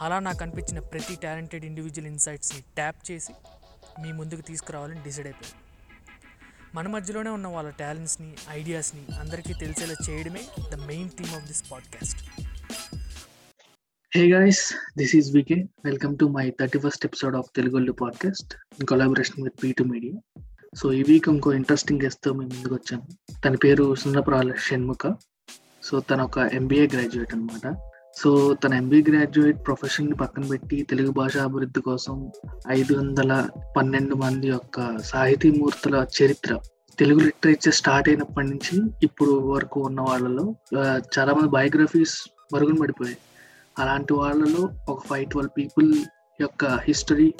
అలా నాకు అనిపించిన ప్రతి టాలెంటెడ్ ఇండివిజువల్ ఇన్సైట్స్ని ట్యాప్ చేసి మీ ముందుకు తీసుకురావాలని డిసైడ్ అయిపోయింది మన మధ్యలోనే ఉన్న వాళ్ళ టాలెంట్స్ని ఐడియాస్ని అందరికీ తెలిసేలా చేయడమే the main theme of this podcast. Hey is this welcome to my thirty first 31st episode of Telugu podcast in with P P2 media so ఈ వీక్ ఇంకో ఇంట్రెస్టింగ్ గెస్ట్తో మేము ముందుకు వచ్చాము. తన పేరు సున్నప్రాల షణ్ముఖ. సో తన ఒక ఎంబీఏ గ్రాడ్యుయేట్ అనమాట సో తన ఎంబీ గ్రాడ్యుయేట్ ప్రొఫెషన్ పక్కన పెట్టి తెలుగు భాష అభివృద్ధి కోసం ఐదు వందల పన్నెండు మంది యొక్క సాహితీమూర్తుల చరిత్ర తెలుగు లిటరేచర్ స్టార్ట్ అయినప్పటి నుంచి ఇప్పుడు వరకు ఉన్న వాళ్ళలో చాలా మంది బయోగ్రఫీస్ మరుగున పడిపోయాయి. అలాంటి వాళ్ళలో ఒక ఫైవ్ ట్వెల్వ్ పీపుల్ యొక్క హిస్టరీ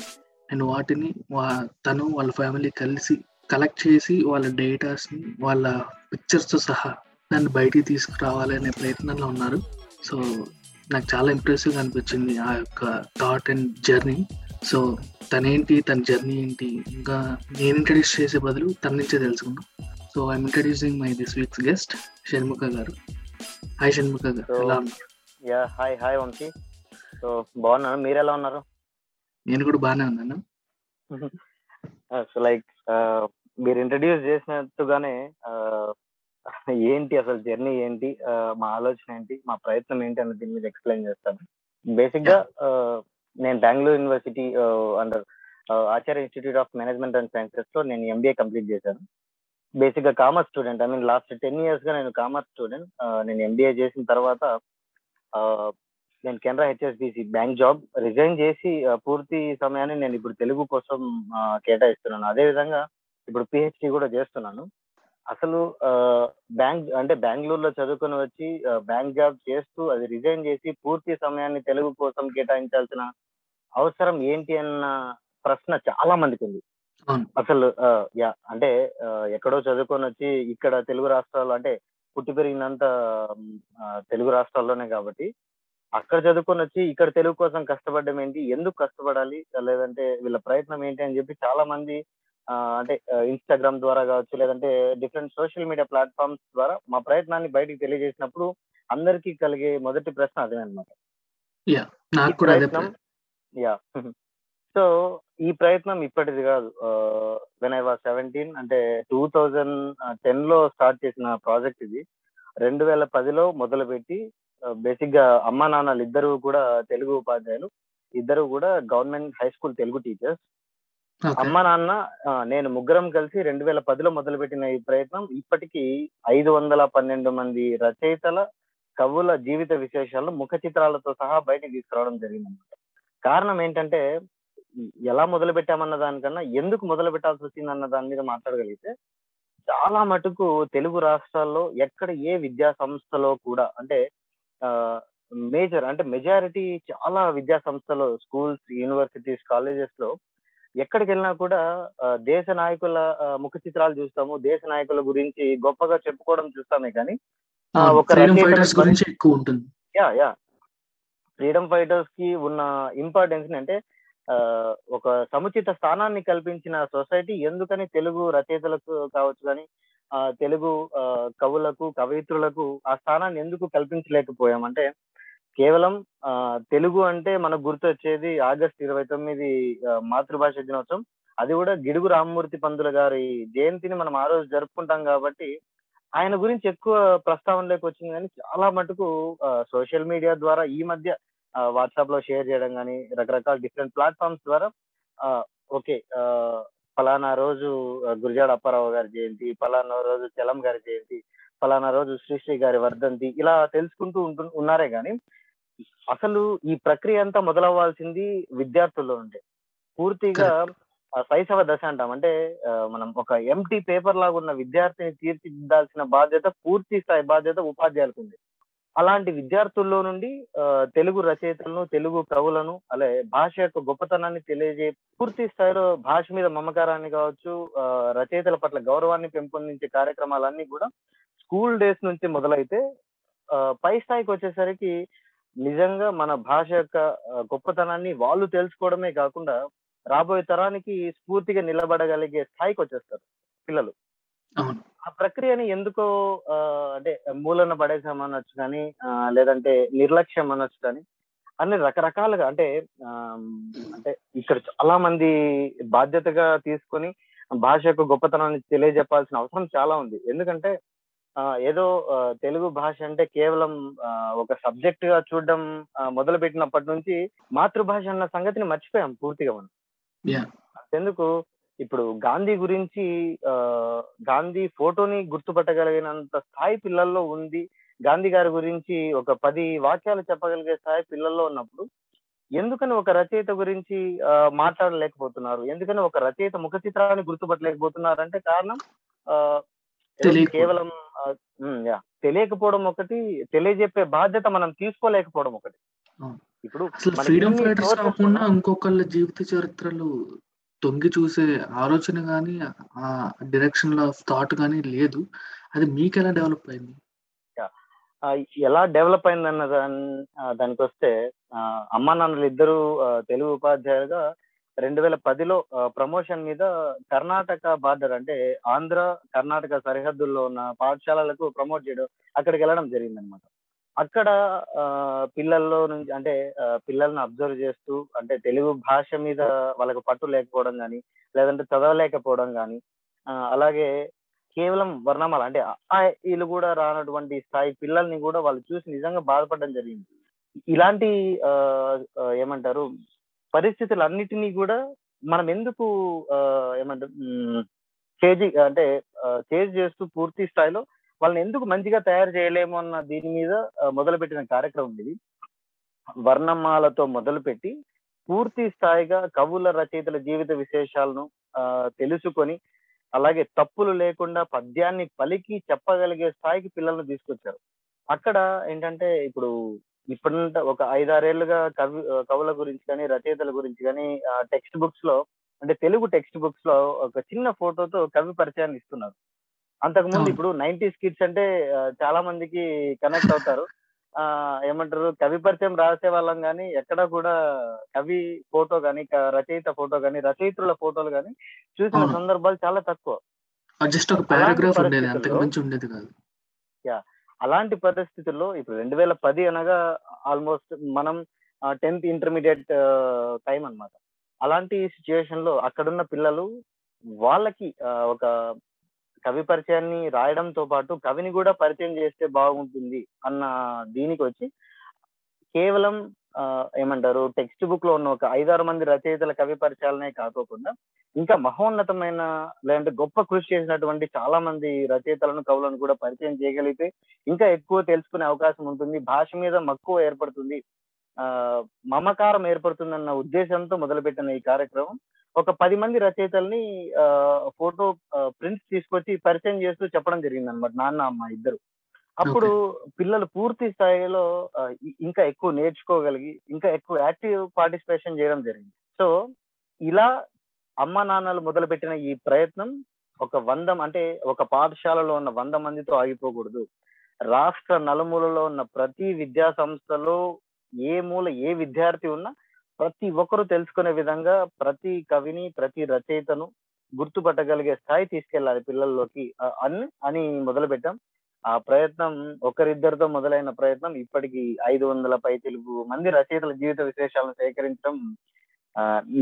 అండ్ వాటిని వా- తను వాళ్ళ ఫ్యామిలీ కలిసి కలెక్ట్ చేసి వాళ్ళ డేటాస్ని వాళ్ళ పిక్చర్స్తో సహా దాన్ని బయటికి తీసుకురావాలనే ప్రయత్నంలో ఉన్నారు. సో నాకు చాలా ఇంప్రెసివ్గా అనిపించింది ఆ యొక్క థాట్ అండ్ జర్నీ సో తనేంటి తన జర్నీ ఏంటి ఇంకా నేను ఇంట్రడ్యూస్ చేసే బదులు తన నుంచే తెలుసుకుందాం. So I'm introducing my this week's guest Shanmukha garu. Hi Shanmukha garu. ఎలా ఉన్నారు? Yeah hi hi Vamsi so బాగున్నాను మీరు ఎలా ఉన్నారు? నేను కూడా బాగానే ఉన్నాను. సో లైక్ మీరు ఇంట్రడ్యూస్ చేసినట్టుగానే uh, ఏంటి అసలు జర్నీ ఏంటి? మా ఆలోచన ఏంటి? మా ప్రయత్నం ఏంటి అన్న దీని మీద ఎక్స్ప్లెయిన్ చేస్తాను. బేసిక్గా నేను Bengaluru university under Acharya institute of management and సైన్సెస్లో నేను ఎంబీఏ కంప్లీట్ చేశాను. బేసిక్గా commerce student I mean last ten ఇయర్స్గా నేను కామర్స్ స్టూడెంట్ నేను ఎంబీఏ చేసిన తర్వాత నేను Canara HSBC bank job resign చేసి పూర్తి సమయాన్ని నేను ఇప్పుడు తెలుగు కోసం కేటాయిస్తున్నాను. అదే విధంగా ఇప్పుడు పిహెచ్డి కూడా చేస్తున్నాను. అసలు బ్యాంక్ అంటే బెంగళూరులో చదువుకొని వచ్చి బ్యాంక్ జాబ్ చేస్తూ అది రిజైన్ చేసి పూర్తి సమయాన్ని తెలుగు కోసం కేటాయించాల్సిన అవసరం ఏంటి అన్న ప్రశ్న చాలా మందికి ఉంది. అసలు అంటే ఎక్కడో చదువుకొని వచ్చి ఇక్కడ తెలుగు రాష్ట్రాల్లో అంటే పుట్టి పెరిగినంత తెలుగు రాష్ట్రాల్లోనే కాబట్టి అక్కడ చదువుకొని వచ్చి ఇక్కడ తెలుగు కోసం కష్టపడడం ఏంటి ఎందుకు కష్టపడాలి లేదంటే వీళ్ళ ప్రయత్నం ఏంటి అని చెప్పి చాలా మంది అంటే ఇన్స్టాగ్రామ్ ద్వారా కావచ్చు లేదంటే డిఫరెంట్ సోషల్ మీడియా ప్లాట్ఫామ్స్ ద్వారా మా ప్రయత్నాన్ని బయటికి తెలియజేసినప్పుడు అందరికీ కలిగే మొదటి ప్రశ్న అదే అనమాట యా సో ఈ ప్రయత్నం ఇప్పటిది కాదు. వెన్ ఐ వాజ్ సెవెంటీన్ అంటే టూ థౌజండ్ టెన్లో స్టార్ట్ చేసిన ప్రాజెక్ట్ ఇది. రెండు వేల పదిలో మొదలుపెట్టి బేసిక్గా అమ్మా నాన్నలు ఇద్దరు కూడా తెలుగు ఉపాధ్యాయులు. ఇద్దరు కూడా government high school Telugu teachers అమ్మ నాన్న నేను ముగ్గురం కలిసి రెండు వేల పదిలో మొదలుపెట్టిన ఈ ప్రయత్నం ఇప్పటికీ ఐదు వందల పన్నెండు మంది రచయితల కవుల జీవిత విశేషాలను ముఖ చిత్రాలతో సహా బయటకు తీసుకురావడం జరిగిందన్నమాట. కారణం ఏంటంటే ఎలా మొదలు పెట్టామన్న దానికన్నా ఎందుకు మొదలు పెట్టాల్సి వచ్చింది అన్న దాని మీద మాట్లాడగలిగితే చాలా మటుకు తెలుగు రాష్ట్రాల్లో ఎక్కడ ఏ విద్యా సంస్థలో కూడా అంటే మేజర్ అంటే మెజారిటీ చాలా విద్యా సంస్థలు స్కూల్స్ యూనివర్సిటీస్ కాలేజెస్లో ఎక్కడికి వెళ్ళినా కూడా దేశ నాయకుల ముఖ చిత్రాలు చూస్తాము. దేశ నాయకుల గురించి గొప్పగా చెప్పుకోవడం చూస్తామే కానీ ఒక ఎక్కువ ఉంటుంది. Yeah yeah. ఫ్రీడమ్ ఫైటర్స్కి ఉన్న ఇంపార్టెన్స్ అంటే ఆ, ఒక సముచిత స్థానాన్ని కల్పించిన సొసైటీ ఎందుకని తెలుగు రచయితలకు కావచ్చు కానీ ఆ, తెలుగు కవులకు కవయిత్రులకు ఆ స్థానాన్ని ఎందుకు కల్పించలేకపోయాం అంటే కేవలం ఆ, తెలుగు అంటే మనకు గుర్తొచ్చేది ఆగస్ట్ ఇరవై తొమ్మిది మాతృభాష దినోత్సవం. అది కూడా గిడుగు రామమూర్తి పందుల గారి జయంతిని మనం ఆ రోజు జరుపుకుంటాం కాబట్టి ఆయన గురించి ఎక్కువ ప్రస్తావనలోకి వచ్చింది కానీ చాలా మటుకు సోషల్ మీడియా ద్వారా ఈ మధ్య వాట్సాప్లో షేర్ చేయడం కానీ రకరకాల డిఫరెంట్ ప్లాట్ఫామ్స్ ద్వారా ఓకే ఫలానా రోజు గురిజాడ గురజాడ అప్పారావు గారి జయంతి ఫలానా రోజు చలం గారి జయంతి ఫలానా రోజు శ్రీశ్రీ గారి వర్ధంతి ఇలా తెలుసుకుంటూ ఉంటు ఉన్నారే కానీ అసలు ఈ ప్రక్రియ అంతా మొదలవ్వాల్సింది విద్యార్థుల్లో ఉండే పూర్తిగా శైశవ దశ అంటాం. అంటే మనం ఒక ఎంటీ పేపర్ లాగా ఉన్న విద్యార్థిని తీర్చిదిద్దాల్సిన బాధ్యత పూర్తి స్థాయి బాధ్యత ఉపాధ్యాయులకు ఉంది. అలాంటి విద్యార్థుల్లో నుండి తెలుగు రచయితలను తెలుగు కవులను అలాగే భాష యొక్క గొప్పతనాన్ని తెలియజే పూర్తి స్థాయిలో భాష మీద మమకారాన్ని కావచ్చు ఆ, రచయితల పట్ల గౌరవాన్ని పెంపొందించే కార్యక్రమాలన్నీ కూడా స్కూల్ డేస్ నుంచి మొదలైతే పై స్థాయికి వచ్చేసరికి నిజంగా మన భాష యొక్క గొప్పతనాన్ని వాళ్ళు తెలుసుకోవడమే కాకుండా రాబోయే తరానికి స్ఫూర్తిగా నిలబడగలిగే స్థాయికి వచ్చేస్తారు పిల్లలు. ఆ ప్రక్రియని ఎందుకో అంటే మూలన పడేసాం అనొచ్చు కానీ లేదంటే నిర్లక్ష్యం అనొచ్చు కానీ అన్ని రకరకాలుగా అంటే ఆ, అంటే ఇక్కడ చాలా మంది బాధ్యతగా తీసుకొని భాష యొక్క గొప్పతనాన్ని తెలియజెప్పాల్సిన అవసరం చాలా ఉంది. ఎందుకంటే ఏదో తెలుగు భాష అంటే కేవలం ఒక సబ్జెక్ట్గా చూడడం మొదలు పెట్టినప్పటి నుంచి మాతృభాష అన్న సంగతిని మర్చిపోయాం పూర్తిగా మనం. యా ఎందుకు ఇప్పుడు గాంధీ గురించి గాంధీ ఫోటోని గుర్తుపట్టగలిగినంత స్థాయి పిల్లల్లో ఉంది గాంధీ గారి గురించి ఒక పది వాక్యాలు చెప్పగలిగే స్థాయి పిల్లల్లో ఉన్నప్పుడు ఎందుకని ఒక రచయిత గురించి మాట్లాడలేకపోతున్నారు? ఎందుకని ఒక రచయిత ముఖ చిత్రాన్ని గుర్తుపట్టలేకపోతున్నారు అంటే కారణం. కేవలం తెలియకపోవడం ఒకటి తెలియజెప్పే బాధ్యత మనం తీసుకోలేకపోవడం ఒకటి. ఇప్పుడు ఫ్రీడమ్ ఫైటర్స్ కాకుండా ఇంకొకళ్ళ జీవిత చరిత్రలు తొంగి చూసే ఆలోచన కానీ ఆ డైరెక్షన్లో థాట్ కానీ లేదు. అది మీకు ఎలా డెవలప్ అయింది ఎలా డెవలప్ అయిందన్న దాని ఆ, దానికి వస్తే అమ్మా నాన్నలు ఇద్దరు తెలుగు ఉపాధ్యాయులుగా రెండు వేల పదిలో ప్రమోషన్ మీద కర్ణాటక బార్డర్ అంటే ఆంధ్ర కర్ణాటక సరిహద్దుల్లో ఉన్న పాఠశాలలకు ప్రమోట్ చేయడం అక్కడికి వెళ్ళడం జరిగింది అనమాట అక్కడ ఆ, పిల్లల్లో నుంచి అంటే పిల్లల్ని అబ్జర్వ్ చేస్తూ అంటే తెలుగు భాష మీద వాళ్ళకి పట్టు లేకపోవడం కానీ లేదంటే చదవలేకపోవడం కానీ అలాగే కేవలం వర్ణమాల అంటే వీళ్ళు కూడా రానటువంటి స్థాయి పిల్లల్ని కూడా వాళ్ళు చూసి నిజంగా బాధపడడం జరిగింది. ఇలాంటి ఆ, ఏమంటారు పరిస్థితులన్నిటినీ కూడా మనం ఎందుకు ఆ, ఏమంటారు చేజ్ అంటే చేజ్ చేస్తూ పూర్తి స్థాయిలో వాళ్ళని ఎందుకు మంచిగా తయారు చేయలేము అన్న దీని మీద మొదలుపెట్టిన కార్యక్రమం ఇది. వర్ణమాలతో మొదలుపెట్టి పూర్తి స్థాయిగా కవుల రచయితల జీవిత విశేషాలను ఆ, తెలుసుకొని అలాగే తప్పులు లేకుండా పద్యాన్ని పలికి చెప్పగలిగే స్థాయికి పిల్లల్ని తీసుకొచ్చారు. అక్కడ ఏంటంటే ఇప్పుడు ఇప్పుడంటే ఒక ఐదారేళ్ళుగా కవి కవుల గురించి కానీ రచయితల గురించి కానీ టెక్స్ట్ బుక్స్లో అంటే తెలుగు టెక్స్ట్ బుక్స్లో ఒక చిన్న ఫోటోతో కవి పరిచయాన్ని ఇస్తున్నారు. అంతకుముందు అవును. ఇప్పుడు నైన్టీస్ కిడ్స్ అంటే చాలా మందికి కనెక్ట్ అవుతారు. ఆ ఏమంటారు కవి పరిచయం రాసే వాళ్ళం కానీ ఎక్కడ కూడా కవి ఫోటో కానీ రచయిత ఫోటో కానీ రచయిత్రుల ఫోటోలు కానీ చూసిన. సందర్భాలు చాలా తక్కువ. జస్ట్ ఒక పారాగ్రాఫ్ ఉండేది అంతకు మించి ఉండేది కాదు. అలాంటి పరిస్థితుల్లో ఇప్పుడు రెండు వేల పది అనగా ఆల్మోస్ట్ మనం టెన్త్ ఇంటర్మీడియట్ టైం అన్నమాట. అలాంటి సిచ్యుయేషన్లో అక్కడున్న పిల్లలు వాళ్ళకి ఒక కవి పరిచయాన్ని రాయడంతో పాటు కవిని కూడా పరిచయం చేస్తే బాగుంటుంది అన్న దీనికి వచ్చి కేవలం ఏమంటారు టెక్స్ట్ బుక్లో ఉన్న ఒక ఐదారు మంది రచయితల కవి పరిచయాలనే కాకోకుండా ఇంకా మహోన్నతమైన లేదంటే గొప్ప కృషి చేసినటువంటి చాలా మంది రచయితలను కవులను కూడా పరిచయం చేయగలిగితే ఇంకా ఎక్కువ తెలుసుకునే అవకాశం ఉంటుంది. భాష మీద మక్కువ ఏర్పడుతుంది. ఆ మమకారం ఏర్పడుతుందన్న ఉద్దేశంతో మొదలుపెట్టిన ఈ కార్యక్రమం ఒక పది మంది రచయితల్ని ఆ, ఫోటో ప్రింట్స్ తీసుకొచ్చి పరిచయం చేస్తూ చెప్పడం జరిగింది అనమాట నాన్న అమ్మ ఇద్దరు. అప్పుడు పిల్లలు పూర్తి స్థాయిలో ఇంకా ఎక్కువ నేర్చుకోగలిగి ఇంకా ఎక్కువ యాక్టివ్ పార్టిసిపేషన్ చేయడం జరిగింది. సో ఇలా అమ్మ నాన్నలు మొదలుపెట్టిన ఈ ప్రయత్నం ఒక వంద అంటే ఒక పాఠశాలలో ఉన్న వంద మందితో ఆగిపోకూడదు. రాష్ట్ర నలుమూలలో ఉన్న ప్రతి విద్యా సంస్థలో ఏ మూల ఏ విద్యార్థి ఉన్నా ప్రతి ఒక్కరూ తెలుసుకునే విధంగా ప్రతి కవిని ప్రతి రచయితను గుర్తుపట్టగలిగే స్థాయి తీసుకెళ్ళాలి పిల్లల్లోకి అని అని మొదలు పెట్టాం ఆ ప్రయత్నం ఒకరిద్దరితో మొదలైన ప్రయత్నం ఇప్పటికి ఐదు వందల పై తెలుగు మంది రచయితల జీవిత విశేషాలను సేకరించడం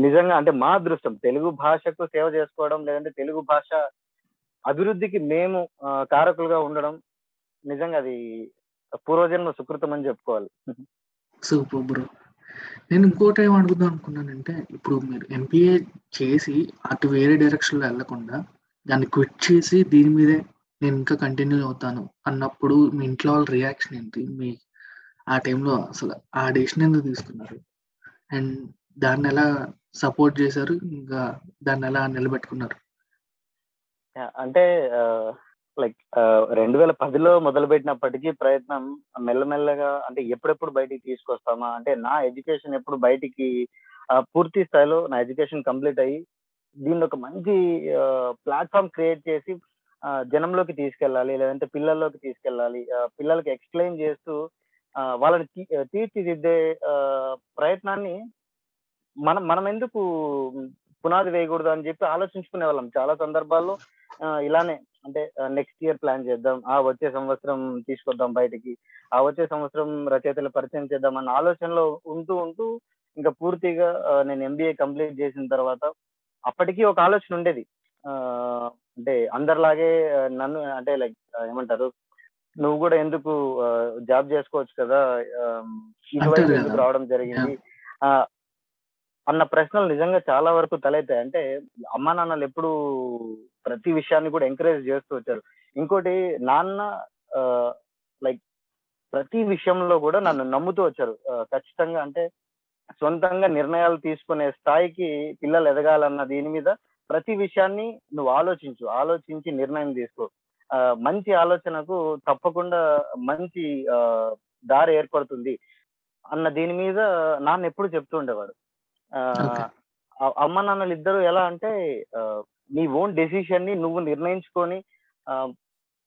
నిజంగా అంటే మా అదృష్టం. తెలుగు భాషకు సేవ చేసుకోవడం లేదంటే తెలుగు భాష అభివృద్ధికి మేము కారకులుగా ఉండడం నిజంగా అది పూర్వజన్మ సుకృతం అని చెప్పుకోవాలి. Super bro. నేను ఇంకోటి ఏం అడుగుదాం అనుకున్నానంటే ఇప్పుడు మీరు ఎంపీఏ చేసి అటు వేరే డైరెక్షన్లో వెళ్ళకుండా దాన్ని క్విట్ చేసి దీని మీదే నేను ఇంకా కంటిన్యూ అవుతాను అన్నప్పుడు మీ ఇంట్లో వాళ్ళ రియాక్షన్ ఏంటి? మీ ఆ టైంలో అసలు ఆ డెసిషన్ ఎందుకు తీసుకున్నారు? అండ్ దాన్ని ఎలా సపోర్ట్ చేశారు? ఇంకా దాన్ని ఎలా నిలబెట్టుకున్నారు? అంటే లైక్ రెండు వేల పదిలో మొదలుపెట్టినప్పటికీ ప్రయత్నం మెల్లమెల్లగా అంటే ఎప్పుడెప్పుడు బయటికి తీసుకొస్తామా? అంటే నా ఎడ్యుకేషన్ ఎప్పుడు బయటికి పూర్తి స్థాయిలో నా ఎడ్యుకేషన్ కంప్లీట్ అయ్యి దీన్ని ఒక మంచి ప్లాట్ఫామ్ క్రియేట్ చేసి జనంలోకి తీసుకెళ్ళాలి లేదంటే పిల్లల్లోకి తీసుకెళ్ళాలి పిల్లలకి ఎక్స్ప్లెయిన్ చేస్తూ వాళ్ళని తీర్చిదిద్దే ఆ, ప్రయత్నాన్ని మనం మనం ఎందుకు పునాది వేయకూడదు అని చెప్పి ఆలోచించుకునే వాళ్ళం. చాలా సందర్భాల్లో ఇలానే అంటే నెక్స్ట్ ఇయర్ ప్లాన్ చేద్దాం ఆ వచ్చే సంవత్సరం తీసుకొద్దాం బయటికి ఆ వచ్చే సంవత్సరం రచయితలు పరిచయం చేద్దాం అన్న ఆలోచనలో ఉంటూ ఉంటూ ఇంకా పూర్తిగా నేను ఎంబీఏ కంప్లీట్ చేసిన తర్వాత అప్పటికి ఒక ఆలోచన ఉండేది. ఆ, అంటే అందరిలాగే నన్ను అంటే లైక్ ఏమంటారు నువ్వు కూడా ఎందుకు జాబ్ చేసుకోవచ్చు కదా ఇటువైపు ఎందుకు. రావడం జరిగింది? ఆ, అన్న ప్రశ్నలు నిజంగా చాలా వరకు తలెత్తాయి. అంటే అమ్మా నాన్నలు ఎప్పుడు ప్రతి విషయాన్ని కూడా ఎంకరేజ్ చేస్తూ వచ్చారు. ఇంకోటి నాన్న లైక్ ప్రతి విషయంలో కూడా నన్ను నమ్ముతూ వచ్చారు. ఖచ్చితంగా అంటే సొంతంగా నిర్ణయాలు తీసుకునే స్థాయికి పిల్లలు ఎదగాలన్న దీని మీద ప్రతి విషయాన్ని నువ్వు ఆలోచించు ఆలోచించి నిర్ణయం తీసుకో. మంచి ఆలోచనకు తప్పకుండా మంచి దారి ఏర్పడుతుంది అన్న దీని మీద నాన్న ఎప్పుడు చెప్తూ ఉండేవాడు. అమ్మ నాన్నలు ఇద్దరు ఎలా అంటే నీ ఓన్ డెసిషన్ని నువ్వు నిర్ణయించుకొని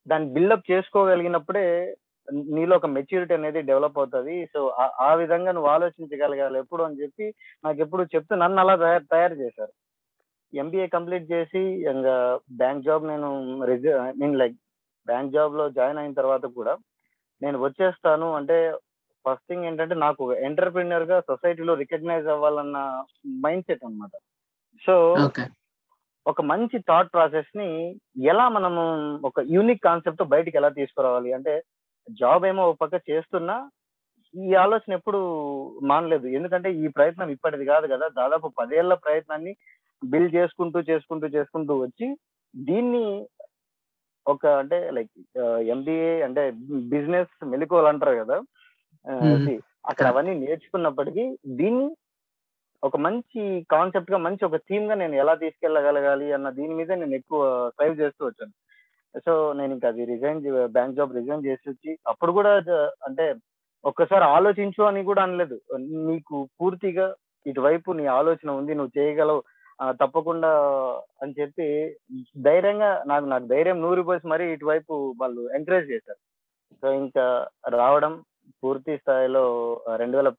దాన్ని బిల్డప్ చేసుకోగలిగినప్పుడే నీలో ఒక మెచ్యూరిటీ అనేది డెవలప్ అవుతుంది. సో ఆ- ఆ విధంగా నువ్వు ఆలోచించగలగాలి ఎప్పుడు అని చెప్పి నాకు ఎప్పుడు చెప్తూ నన్ను అలా తయారు తయారు చేశారు. ఎంబీఏ కంప్లీట్ చేసి ఇంకా బ్యాంక్ జాబ్ నేను మీన్ లైక్ బ్యాంక్ జాబ్లో జాయిన్ అయిన తర్వాత కూడా నేను వచ్చేస్తాను. అంటే ఫస్ట్ థింగ్ ఏంటంటే నాకు ఎంటర్ప్రినర్గా సొసైటీలో రికగ్నైజ్ అవ్వాలన్న మైండ్ సెట్ అన్నమాట. సో ఒక మంచి థాట్ ప్రాసెస్ని ఎలా మనము ఒక యూనిక్ కాన్సెప్ట్ బయటికి ఎలా తీసుకురావాలి? అంటే జాబ్ ఏమో ఒక పక్క చేస్తున్నా ఈ ఆలోచన ఎప్పుడు మానలేదు. ఎందుకంటే ఈ ప్రయత్నం ఇప్పటిది కాదు కదా. దాదాపు పదేళ్ళ ప్రయత్నాన్ని బిల్డ్ చేసుకుంటూ చేసుకుంటూ చేసుకుంటూ వచ్చి దీన్ని ఒక అంటే లైక్ ఎంబీఏ అంటే బిజినెస్ మెలకువలు అంటారు కదా అక్కడ అవన్నీ నేర్చుకున్నప్పటికీ దీన్ని ఒక మంచి కాన్సెప్ట్గా మంచి ఒక థీమ్గా నేను ఎలా తీసుకెళ్ళగలగాలి అన్న దీని మీద నేను ఎక్కువ ట్రైవ్ చేస్తూ వచ్చాను. సో నేను ఇంకా అది రిజైన్ బ్యాంక్ జాబ్ రిజైన్ చేసి వచ్చి అప్పుడు కూడా అంటే ఒక్కసారి ఆలోచించు అని కూడా అనలేదు. నీకు పూర్తిగా ఇటువైపు నీ ఆలోచన ఉంది నువ్వు చేయగలవు తప్పకుండా అని చెప్పి ధైర్యంగా నాకు నాకు ధైర్యం నూరిపోసి మరీ ఇటువైపు వాళ్ళు ఎంకరేజ్ చేశారు. సో ఇంకా రావడం పూర్తి స్థాయిలో రెండు వేల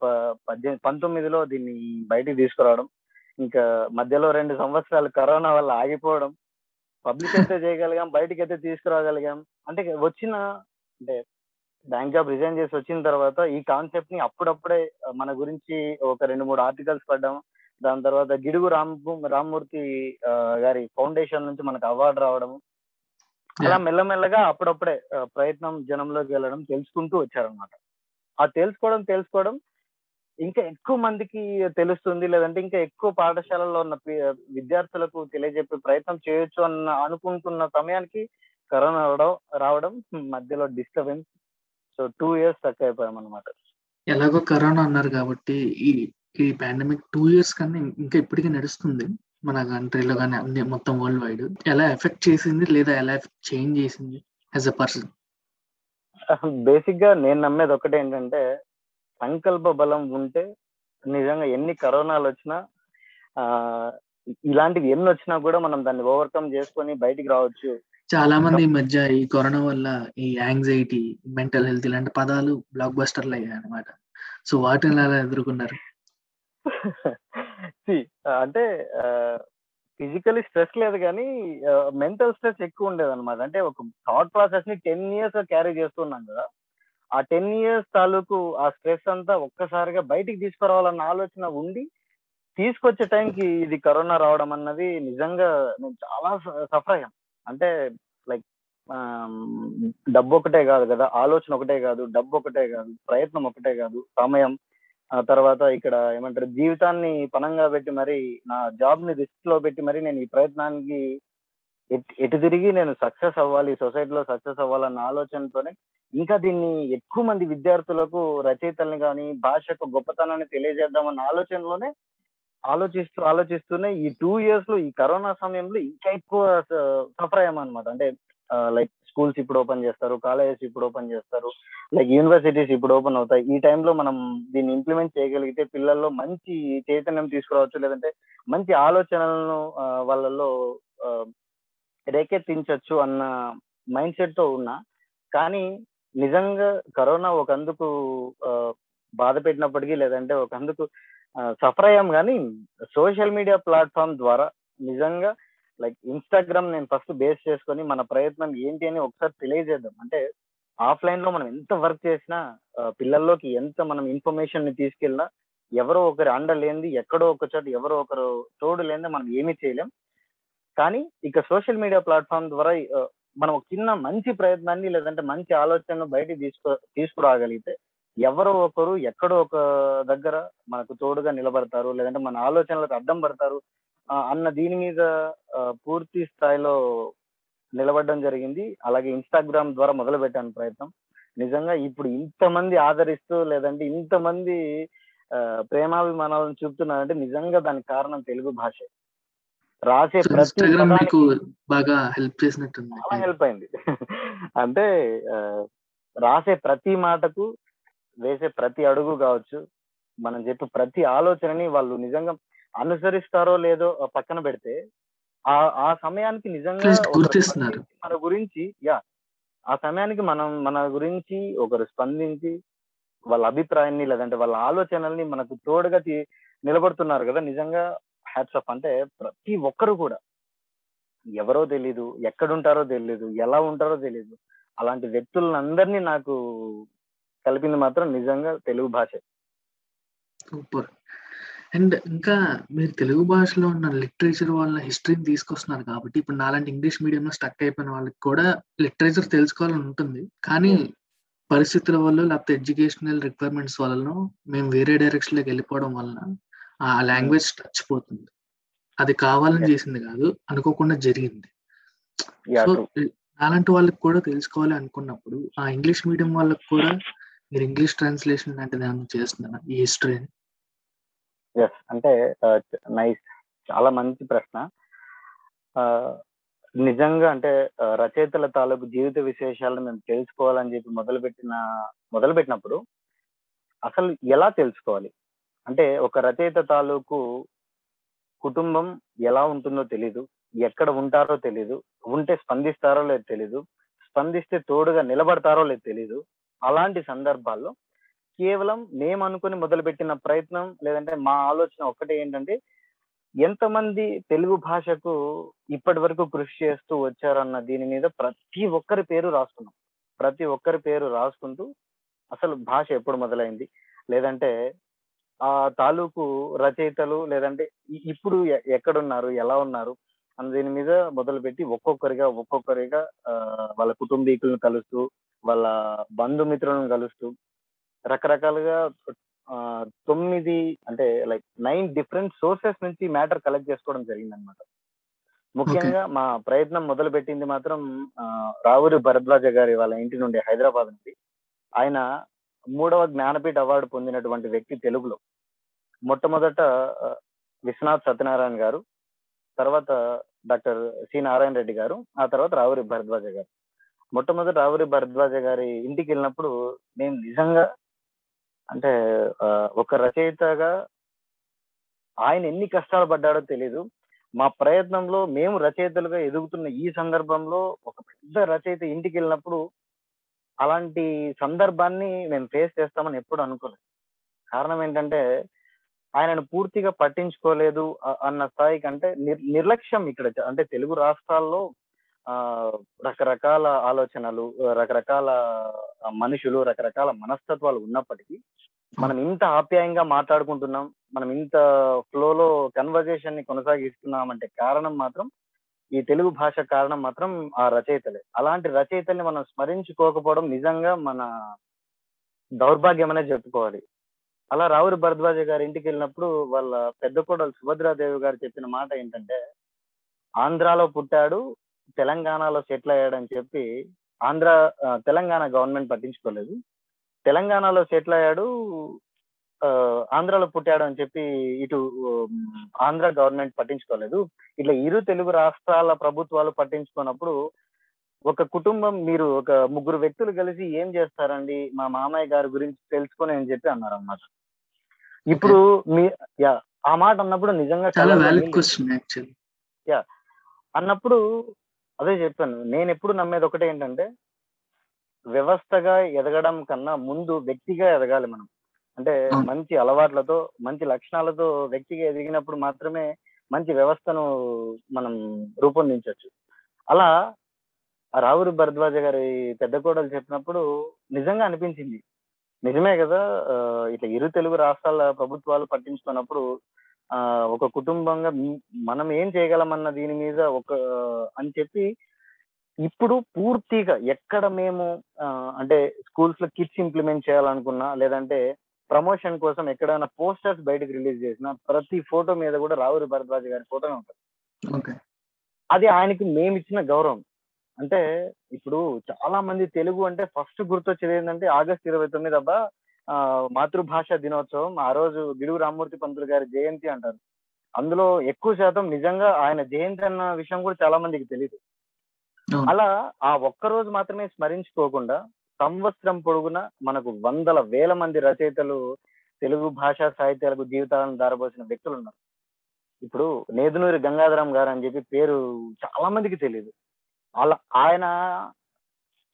పద్దెనిమిది పంతొమ్మిదిలో దీన్ని బయటికి తీసుకురావడం ఇంకా మధ్యలో రెండు సంవత్సరాలు కరోనా వల్ల ఆగిపోవడం పబ్లిక్ అయితే చేయగలిగాం బయటికి అయితే తీసుకురాగలిగాం. అంటే వచ్చిన అంటే బ్యాంక్ జాబ్ రిజైన్ చేసి వచ్చిన తర్వాత ఈ కాన్సెప్ట్ని అప్పుడప్పుడే మన గురించి ఒక రెండు మూడు ఆర్టికల్స్ పడ్డాం దాని తర్వాత గిడుగు రామ్ రామ్మూర్తి గారి ఫౌండేషన్ నుంచి మనకు అవార్డు రావడం అలా మెల్లమెల్లగా అప్పుడప్పుడే ప్రయత్నం జనంలోకి వెళ్ళడం తెలుసుకుంటూ వచ్చారనమాట ఆ తెలుసుకోవడం తెలుసుకోవడం ఇంకా ఎక్కువ మందికి తెలుస్తుంది. లేదంటే ఇంకా ఎక్కువ పాఠశాలల్లో ఉన్న విద్యార్థులకు తెలియజెప్పే ప్రయత్నం చేయొచ్చు అన్న అనుకుంటున్న సమయానికి కరోనా రావడం రావడం మధ్యలో disturbance. So two years stuck అయిపోయాం అనమాట ఎలాగో కరోనా అన్నారు కాబట్టి ఈ ఈ పాండమిక్ టూ ఇయర్స్ కన్నా ఇంకా ఇప్పటికీ నడుస్తుంది. మన కంట్రీలో కానీ అన్ని మొత్తం వరల్డ్ వైడ్ ఎలా ఎఫెక్ట్ చేసింది లేదా ఎలా చేంజ్ చేసింది యాజ్ అ పర్సన్ బేసిక్గా నేను నమ్మేది ఒకటి ఏంటంటే సంకల్ప బలం ఉంటే నిజంగా ఎన్ని కరోనాలు వచ్చినా ఆ ఇలాంటివి ఎన్ని వచ్చినా కూడా మనం దాన్ని ఓవర్కమ్ చేసుకొని బయటికి రావచ్చు. చాలా మంది ఈ మధ్య ఈ కరోనా వల్ల ఈ యాంగ్జైటీ మెంటల్ హెల్త్ ఇలాంటి పదాలు బ్లాక్ బస్టర్లు అయ్యాయి అనమాట సో వాటిని ఎలా ఎదుర్కొన్నారు? అంటే ఫిజికలీ స్ట్రెస్ లేదు కానీ మెంటల్ స్ట్రెస్ ఎక్కువ ఉండేది అనమాట అంటే ఒక థాట్ ప్రాసెస్ని టెన్ ఇయర్స్ క్యారీ చేస్తున్నాం కదా. ఆ టెన్ ఇయర్స్ తాలూకు ఆ స్ట్రెస్ అంతా ఒక్కసారిగా బయటికి తీసుకురావాలన్న ఆలోచన ఉండి తీసుకొచ్చే టైంకి ఇది కరోనా రావడం అన్నది నిజంగా నేను చాలా సఫర్ అయ్యాం. అంటే లైక్ డబ్బు ఒకటే కాదు కదా ఆలోచన ఒకటే కాదు డబ్బు ఒకటే కాదు ప్రయత్నం ఒకటే కాదు సమయం ఆ తర్వాత ఇక్కడ ఏమంటారు జీవితాన్ని పనంగా పెట్టి మరి నా జాబ్ని రిస్క్లో పెట్టి మరి నేను ఈ ప్రయత్నానికి ఎటు తిరిగి నేను సక్సెస్ అవ్వాలి సొసైటీలో సక్సెస్ అవ్వాలన్న ఆలోచనతోనే ఇంకా దీన్ని ఎక్కువ మంది విద్యార్థులకు రచయితల్ని కానీ భాష యొక్క గొప్పతనాన్ని తెలియజేద్దామన్న ఆలోచనలోనే ఆలోచిస్తూ ఆలోచిస్తూనే ఈ టూ ఇయర్స్లో ఈ కరోనా సమయంలో ఇంకా ఎక్కువ సఫర్ అయ్యామన్నమాట అంటే లైక్ స్కూల్స్ ఇప్పుడు ఓపెన్ చేస్తారు కాలేజెస్ ఇప్పుడు ఓపెన్ చేస్తారు లైక్ యూనివర్సిటీస్ ఇప్పుడు ఓపెన్ అవుతాయి. ఈ టైంలో మనం దీన్ని ఇంప్లిమెంట్ చేయగలిగితే పిల్లల్లో మంచి చైతన్యం తీసుకురావచ్చు లేదంటే మంచి ఆలోచనలను వాళ్ళల్లో రేకెత్తించవచ్చు అన్న మైండ్ సెట్తో ఉన్నా కానీ నిజంగా కరోనా ఒకందుకు అందుకు బాధ పెట్టినప్పటికీ లేదంటే ఒకందుకు సఫర్ అయ్యాం కానీ సోషల్ మీడియా ప్లాట్ఫామ్ ద్వారా నిజంగా లైక్ ఇన్స్టాగ్రామ్ నేను ఫస్ట్ బేస్ చేసుకొని మన ప్రయత్నం ఏంటి అని ఒకసారి తెలియజేద్దాం. అంటే ఆఫ్లైన్లో మనం ఎంత వర్క్ చేసినా పిల్లల్లోకి ఎంత మనం ఇన్ఫర్మేషన్ని తీసుకెళ్ళినా ఎవరో ఒకరు అండ లేనిది ఎక్కడో ఒక చోట ఎవరో ఒకరు తోడు లేనిది మనం ఏమీ చేయలేం. కానీ ఇక సోషల్ మీడియా ప్లాట్ఫామ్ ద్వారా మనం ఒక చిన్న మంచి ప్రయత్నాన్ని లేదంటే మంచి ఆలోచనను బయటికి తీసుకు తీసుకురాగలిగితే ఎవరో ఒకరు ఎక్కడో ఒక దగ్గర మనకు తోడుగా నిలబడతారు లేదంటే మన ఆలోచనలకు అడ్డం పడతారు అన్న దీని మీద పూర్తి స్థాయిలో నిలబడడం జరిగింది. అలాగే ఇన్స్టాగ్రామ్ ద్వారా మొదలు పెట్టాను ప్రయత్నం. నిజంగా ఇప్పుడు ఇంతమంది ఆదరిస్తూ లేదంటే ఇంతమంది ఆ, ప్రేమాభిమానాలను చూపుతున్నారంటే నిజంగా దానికి కారణం తెలుగు భాష. రాసే ప్రతి బాగా హెల్ప్ చేసినట్టుంది. చాలా హెల్ప్ అయింది. అంటే రాసే ప్రతి మాటకు వేసే ప్రతి అడుగు కావచ్చు మనం చెప్పే ప్రతి ఆలోచనని వాళ్ళు నిజంగా అనుసరిస్తారో లేదో పక్కన పెడితే ఆ ఆ సమయానికి నిజంగా గుర్తిస్తున్నారు. మన గురించి యా ఆ సమయానికి మనం మన గురించి ఒకరు స్పందించి వాళ్ళ అభిప్రాయాన్ని లేదంటే వాళ్ళ ఆలోచనల్ని మనకు తోడుగా నిలబడుతున్నారు కదా నిజంగా హ్యాట్స్ ఆఫ్ అంటే ప్రతి ఒక్కరు కూడా. ఎవరో తెలీదు ఎక్కడుంటారో తెలీదు ఎలా ఉంటారో తెలీదు. అలాంటి వ్యక్తులను అందరినీ నాకు కలిపింది మాత్రం నిజంగా తెలుగు భాష. సూపర్ అండ్ ఇంకా మీరు తెలుగు భాషలో ఉన్న లిటరేచర్ వాళ్ళ హిస్టరీని తీసుకొస్తున్నారు కాబట్టి ఇప్పుడు నాలాంటి ఇంగ్లీష్ మీడియంలో స్టక్ అయిపోయిన వాళ్ళకి కూడా లిటరేచర్ తెలుసుకోవాలని ఉంటుంది. కానీ పరిస్థితుల వల్ల లేకపోతే ఎడ్యుకేషనల్ రిక్వైర్మెంట్స్ వలన మేము వేరే డైరెక్షన్లోకి వెళ్ళిపోవడం వలన ఆ లాంగ్వేజ్ టచ్ పోతుంది అది కావాలని. చేసింది కాదు అనుకోకుండా జరిగింది. సో అలాంటి వాళ్ళకి కూడా తెలుసుకోవాలి అనుకున్నప్పుడు ఆ ఇంగ్లీష్ మీడియం వాళ్ళకి కూడా మీరు ఇంగ్లీష్ ట్రాన్స్లేషన్ లాంటిది ఏమైనా చేస్తున్నారా? ఈ హిస్టరీని? ఎస్ అంటే నైస్. చాలా మంచి ప్రశ్న. నిజంగా అంటే రచయితల తాలూకు జీవిత విశేషాలను మేము తెలుసుకోవాలని చెప్పి మొదలుపెట్టిన మొదలుపెట్టినప్పుడు అసలు ఎలా తెలుసుకోవాలి? అంటే ఒక రచయిత తాలూకు కుటుంబం ఎలా ఉంటుందో తెలీదు. ఎక్కడ ఉంటారో తెలీదు. ఉంటే స్పందిస్తారో లేదు తెలీదు. స్పందిస్తే తోడుగా నిలబడతారో లేదు తెలీదు. అలాంటి సందర్భాల్లో కేవలం మేము అనుకుని మొదలుపెట్టిన ప్రయత్నం లేదంటే మా ఆలోచన ఒక్కటే ఏంటంటే ఎంతమంది తెలుగు భాషకు ఇప్పటి వరకు కృషి చేస్తూ వచ్చారన్న దీని మీద ప్రతి ఒక్కరి పేరు రాసుకున్నాం. ప్రతి ఒక్కరి పేరు రాసుకుంటూ అసలు భాష ఎప్పుడు మొదలైంది? లేదంటే ఆ తాలూకు రచయితలు లేదంటే ఇప్పుడు ఎ- ఎక్కడున్నారు ఎలా ఉన్నారు అన్న దీని మీద మొదలుపెట్టి ఒక్కొక్కరిగా ఒక్కొక్కరిగా వాళ్ళ కుటుంబీకులను కలుస్తూ వాళ్ళ బంధుమిత్రులను కలుస్తూ రకరకాలుగా తొమ్మిది అంటే లైక్ నైన్ డిఫరెంట్ సోర్సెస్ నుంచి మ్యాటర్ కలెక్ట్ చేసుకోవడం జరిగింది అనమాట ముఖ్యంగా మా ప్రయత్నం మొదలు పెట్టింది మాత్రం రావురి భరద్వాజ గారి వాళ్ళ ఇంటి నుండి హైదరాబాద్ నుండి. ఆయన మూడవ జ్ఞానపీఠ అవార్డు పొందినటువంటి వ్యక్తి తెలుగులో. మొట్టమొదట విశ్వనాథ్ సత్యనారాయణ గారు తర్వాత డాక్టర్ సి నారాయణ రెడ్డి గారు ఆ తర్వాత రావురి భరద్వాజ గారు. మొట్టమొదటి రావురి భరద్వాజ గారి ఇంటికి వెళ్ళినప్పుడు నేను నిజంగా అంటే ఆ, ఒక రచయితగా ఆయన ఎన్ని కష్టాలు పడ్డాడో తెలియదు మా ప్రయత్నంలో మేము రచయితలుగా ఎదుగుతున్న ఈ సందర్భంలో ఒక పెద్ద రచయిత ఇంటికి వెళ్ళినప్పుడు అలాంటి సందర్భాన్ని మేము ఫేస్ చేస్తామని ఎప్పుడు అనుకోలేదు. కారణం ఏంటంటే ఆయనను పూర్తిగా పట్టించుకోలేదు అన్న స్థాయి కంటే నిర్- నిర్లక్ష్యం ఇక్కడ అంటే తెలుగు రాష్ట్రాల్లో రకరకాల ఆలోచనలు రకరకాల మనుషులు రకరకాల మనస్తత్వాలు ఉన్నప్పటికీ మనం ఇంత ఆప్యాయంగా మాట్లాడుకుంటున్నాం మనం ఇంత ఫ్లోలో కన్వర్జేషన్ని కొనసాగిస్తున్నాం అంటే కారణం మాత్రం ఈ తెలుగు భాష కారణం మాత్రం ఆ రచయితలే. అలాంటి రచయితల్ని మనం స్మరించుకోకపోవడం నిజంగా మన దౌర్భాగ్యం అనే చెప్పుకోవాలి. అలా రావురి భరద్వాజ గారి ఇంటికి వెళ్ళినప్పుడు వాళ్ళ పెద్ద కోడలు సుభద్రాదేవి గారు చెప్పిన మాట ఏంటంటే ఆంధ్రాలో పుట్టాడు తెలంగాణలో సెటిల్ అయ్యాడని చెప్పి ఆంధ్ర తెలంగాణ గవర్నమెంట్ పట్టించుకోలేదు. తెలంగాణలో సెటిల్ అయ్యాడు ఆంధ్రాలో పుట్టాడు అని చెప్పి ఇటు ఆంధ్ర గవర్నమెంట్ పట్టించుకోలేదు. ఇట్లా ఇరు తెలుగు రాష్ట్రాల ప్రభుత్వాలు పట్టించుకున్నప్పుడు ఒక కుటుంబం మీరు ఒక ముగ్గురు వ్యక్తులు కలిసి ఏం చేస్తారండి? మా మామయ్య గారి గురించి తెలుసుకొని అని చెప్పి అన్నారు అన్నమాట ఇప్పుడు మీ యా ఆ మాట అన్నప్పుడు నిజంగా యాక్చువల్లీ అన్నప్పుడు అదే చెప్పాను నేను ఎప్పుడు నమ్మేది ఒకటే ఏంటంటే వ్యవస్థగా ఎదగడం కన్నా ముందు వ్యక్తిగా ఎదగాలి మనం. అంటే. మంచి అలవాట్లతో మంచి లక్షణాలతో వ్యక్తిగా ఎదిగినప్పుడు మాత్రమే మంచి వ్యవస్థను మనం రూపొందించవచ్చు అలా రావురి భరద్వాజ గారి పెద్ద కోడలు చెప్పినప్పుడు నిజంగా అనిపించింది. నిజమే కదా ఇట్లా ఇరు తెలుగు రాష్ట్రాల ప్రభుత్వాలు పట్టించుకున్నప్పుడు ఒక కుటుంబంగా మనం ఏం చేయగలమన్న దీని మీద ఒక అని చెప్పి ఇప్పుడు పూర్తిగా ఎక్కడ మేము అంటే స్కూల్స్లో కిట్స్ ఇంప్లిమెంట్ చేయాలనుకున్నా లేదంటే ప్రమోషన్ కోసం ఎక్కడైనా పోస్టర్స్ బయటకు రిలీజ్ చేసిన ప్రతి ఫోటో మీద కూడా రావురి భరద్వాజ గారి ఫోటో ఉంటుంది. అది ఆయనకి మేము ఇచ్చిన గౌరవం. అంటే ఇప్పుడు చాలా మంది తెలుగు అంటే ఫస్ట్ గుర్తొచ్చేది ఏంటంటే ఆగస్ట్ ఇరవై తొమ్మిది అబ్బా మాతృభాష దినోత్సవం ఆ రోజు గిడుగు రామ్మూర్తి పంతులు గారి జయంతి అంటారు. అందులో ఎక్కువ శాతం నిజంగా ఆయన జయంతి అన్న విషయం కూడా చాలా మందికి తెలియదు. అలా ఆ ఒక్క రోజు మాత్రమే స్మరించుకోకుండా సంవత్సరం పొడుగున మనకు వందల వేల మంది రచయితలు తెలుగు భాషా సాహిత్యాలకు జీవితాలను దారబోసిన వ్యక్తులు ఉన్నారు. ఇప్పుడు నేదునూరి గంగాధరం గారు అని చెప్పి పేరు చాలా మందికి తెలియదు అలా ఆయన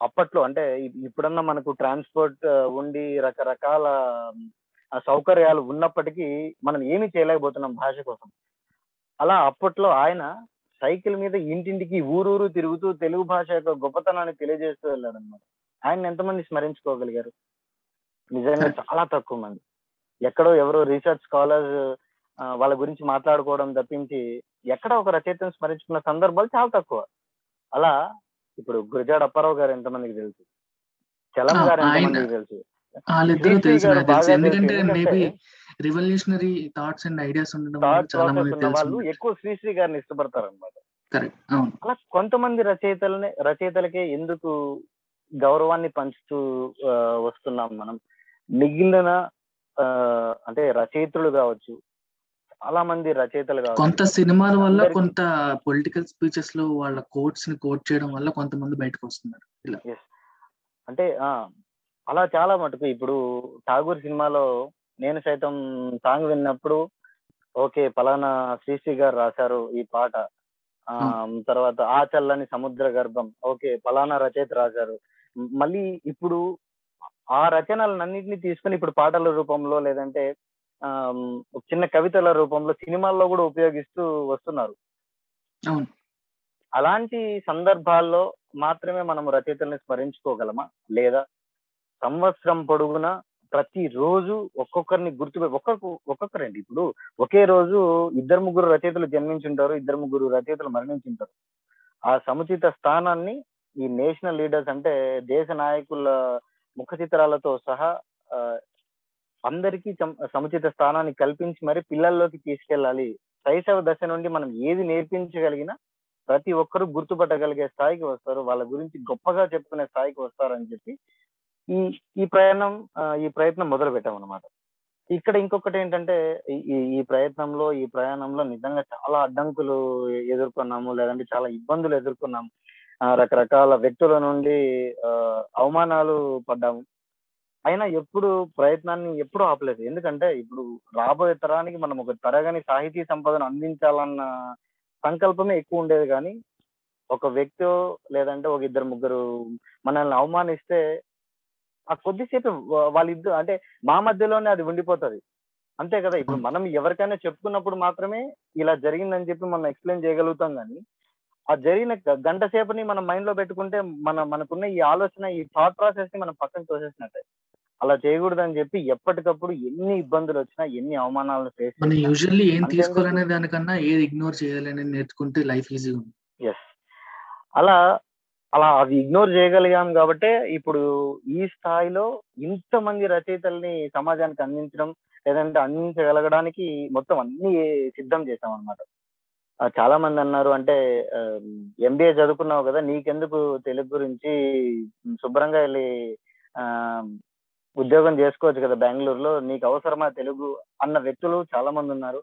అప్పట్లో అంటే ఇప్పుడన్నా మనకు ట్రాన్స్పోర్ట్ ఉండి రకరకాల సౌకర్యాలు ఉన్నప్పటికీ మనం ఏమీ చేయలేకపోతున్నాం భాష కోసం. అలా అప్పట్లో ఆయన సైకిల్ మీద ఇంటింటికి ఊరూరు తిరుగుతూ తెలుగు భాష యొక్క గొప్పతనాన్ని తెలియజేస్తూ వెళ్ళాడు అనమాట ఆయన ఎంతమంది స్మరించుకోగలిగారు? నిజంగా చాలా తక్కువ మంది. ఎక్కడో ఎవరో రీసెర్చ్ స్కాలర్స్ వాళ్ళ గురించి మాట్లాడుకోవడం తప్పించి ఎక్కడ ఒక రచయితను స్మరించుకున్న సందర్భాలు చాలా తక్కువ. అలా ఇప్పుడు గురజాడ అప్పారావు గారు ఎంతమందికి తెలుసు? చలం గారు ఎంతమందికి తెలుసు? వాళ్ళిద్దరూ తెలుసు తెలుసు. ఎందుకంటే తెలుసు. Maybe revolutionary thoughts and ideas ఉండడం చాలా మంది ఉన్న వాళ్ళు తెలుసు. ఎక్కువ శ్రీశ్రీ గారిని ఇష్టపడతారు అనమాట కరెక్ట్ అవును. అలా కొంతమంది రచయితలనే రచయితలకే ఎందుకు గౌరవాన్ని పంచుతూ వస్తున్నాం మనం? మిగిలిన అంటే రచయితలు కావచ్చు చాలా మంది రచయితలు కావచ్చు. కొంత సినిమాల వల్ల కొంత పొలిటికల్ స్పీచెస్లో వాళ్ళ కోట్స్ని కోట్ చేయడం వల్ల కొంతమంది బయటకు వస్తున్నారు. అంటే ఆ అలా చాలా మటుకు ఇప్పుడు ఠాగూర్ సినిమాలో నేను సైతం సాంగ్ విన్నప్పుడు ఓకే పలానా శ్రీశ్రీ గారు రాశారు ఈ పాట. ఆ. తర్వాత ఆ చల్లని సముద్ర గర్భం ఓకే పలానా రచయిత రాశారు. మళ్ళీ ఇప్పుడు ఆ రచనలన్నింటినీ తీసుకుని ఇప్పుడు పాటల రూపంలో లేదంటే ఒక చిన్న కవితల రూపంలో సినిమాల్లో కూడా ఉపయోగిస్తూ వస్తున్నారు. అవును. అలాంటి సందర్భాల్లో మాత్రమే మనం రచయితల్ని స్మరించుకోగలమా? లేదా సంవత్సరం పొడుగునా ప్రతి రోజు ఒక్కొక్కరిని గుర్తు ఒక్కొక్క ఒక్కొక్కరండి ఇప్పుడు ఒకే రోజు ఇద్దరు ముగ్గురు రచయితలు జన్మించుంటారు ఇద్దరు ముగ్గురు రచయితలు మరణించుంటారు. ఆ సముచిత స్థానాన్ని ఈ నేషనల్ లీడర్స్ అంటే దేశ నాయకుల ముఖ చిత్రాలతో సహా ఆ, అందరికీ సముచిత స్థానాన్ని కల్పించి మరి పిల్లల్లోకి తీసుకెళ్ళాలి. శైశవ దశ నుండి మనం ఏది నేర్పించగలిగినా ప్రతి ఒక్కరూ గుర్తుపట్టగలిగే స్థాయికి వస్తారు. వాళ్ళ గురించి గొప్పగా చెప్పుకునే స్థాయికి వస్తారని చెప్పి ఈ ఈ ప్రయాణం ఈ ప్రయత్నం మొదలు పెట్టాం అనమాట ఇక్కడ ఇంకొకటి ఏంటంటే ఈ- ఈ ఈ ప్రయత్నంలో ఈ ప్రయాణంలో నిజంగా చాలా అడ్డంకులు ఎదుర్కొన్నాము లేదంటే చాలా ఇబ్బందులు ఎదుర్కొన్నాము. ఆ, రకరకాల వ్యక్తుల నుండి ఆ, అవమానాలు పడ్డాము. అయినా ఎప్పుడు ప్రయత్నాన్ని ఎప్పుడు ఆపలేదు. ఎందుకంటే ఇప్పుడు రాబోయే తరానికి మనం ఒక తరగని సాహితీ సంపదను అందించాలన్న సంకల్పమే ఎక్కువ ఉండేది కానీ ఒక వ్యక్తి లేదంటే ఒక ఇద్దరు ముగ్గురు మనల్ని అవమానిస్తే ఆ కొద్దిసేపు వాళ్ళిద్దరు అంటే మా మధ్యలోనే అది ఉండిపోతది. అంతే కదా ఇప్పుడు మనం ఎవరికైనా చెప్పుకున్నప్పుడు మాత్రమే ఇలా జరిగిందని చెప్పి మనం ఎక్స్ప్లెయిన్ చేయగలుగుతాం కానీ ఆ జరిగిన గంట సేపుని మనం మైండ్లో పెట్టుకుంటే మన మనకున్న ఈ ఆలోచన ఈ థాట్ ప్రాసెస్ని మనం పక్కన తోసేసినట్టే. అలా చేయకూడదని చెప్పి ఎప్పటికప్పుడు ఎన్ని ఇబ్బందులు వచ్చినా ఎన్ని అవమానాలను ఫేస్ మనం యూజువల్లీ ఏం తీసుకోవాలనే దానికన్నా ఏది ఇగ్నోర్ చేయాలి అనేది నేర్చుకుంటే లైఫ్ ఈజీ ఉంది. ఎస్ అలా అలా అవి ఇగ్నోర్ చేయగలిగాం కాబట్టే ఇప్పుడు ఈ స్థాయిలో ఇంతమంది రచయితల్ని సమాజానికి అందించడం లేదంటే అందించగలగడానికి మొత్తం అన్ని సిద్ధం చేసాం అనమాట చాలా మంది అన్నారు అంటే ఎంబీఏ చదువుకున్నావు కదా నీకెందుకు తెలుగు గురించి శుభ్రంగా వెళ్ళి ఆ, ఉద్యోగం చేసుకోవచ్చు కదా బెంగళూరులో. నీకు అవసరమా తెలుగు అన్న వ్యక్తులు చాలా మంది ఉన్నారు.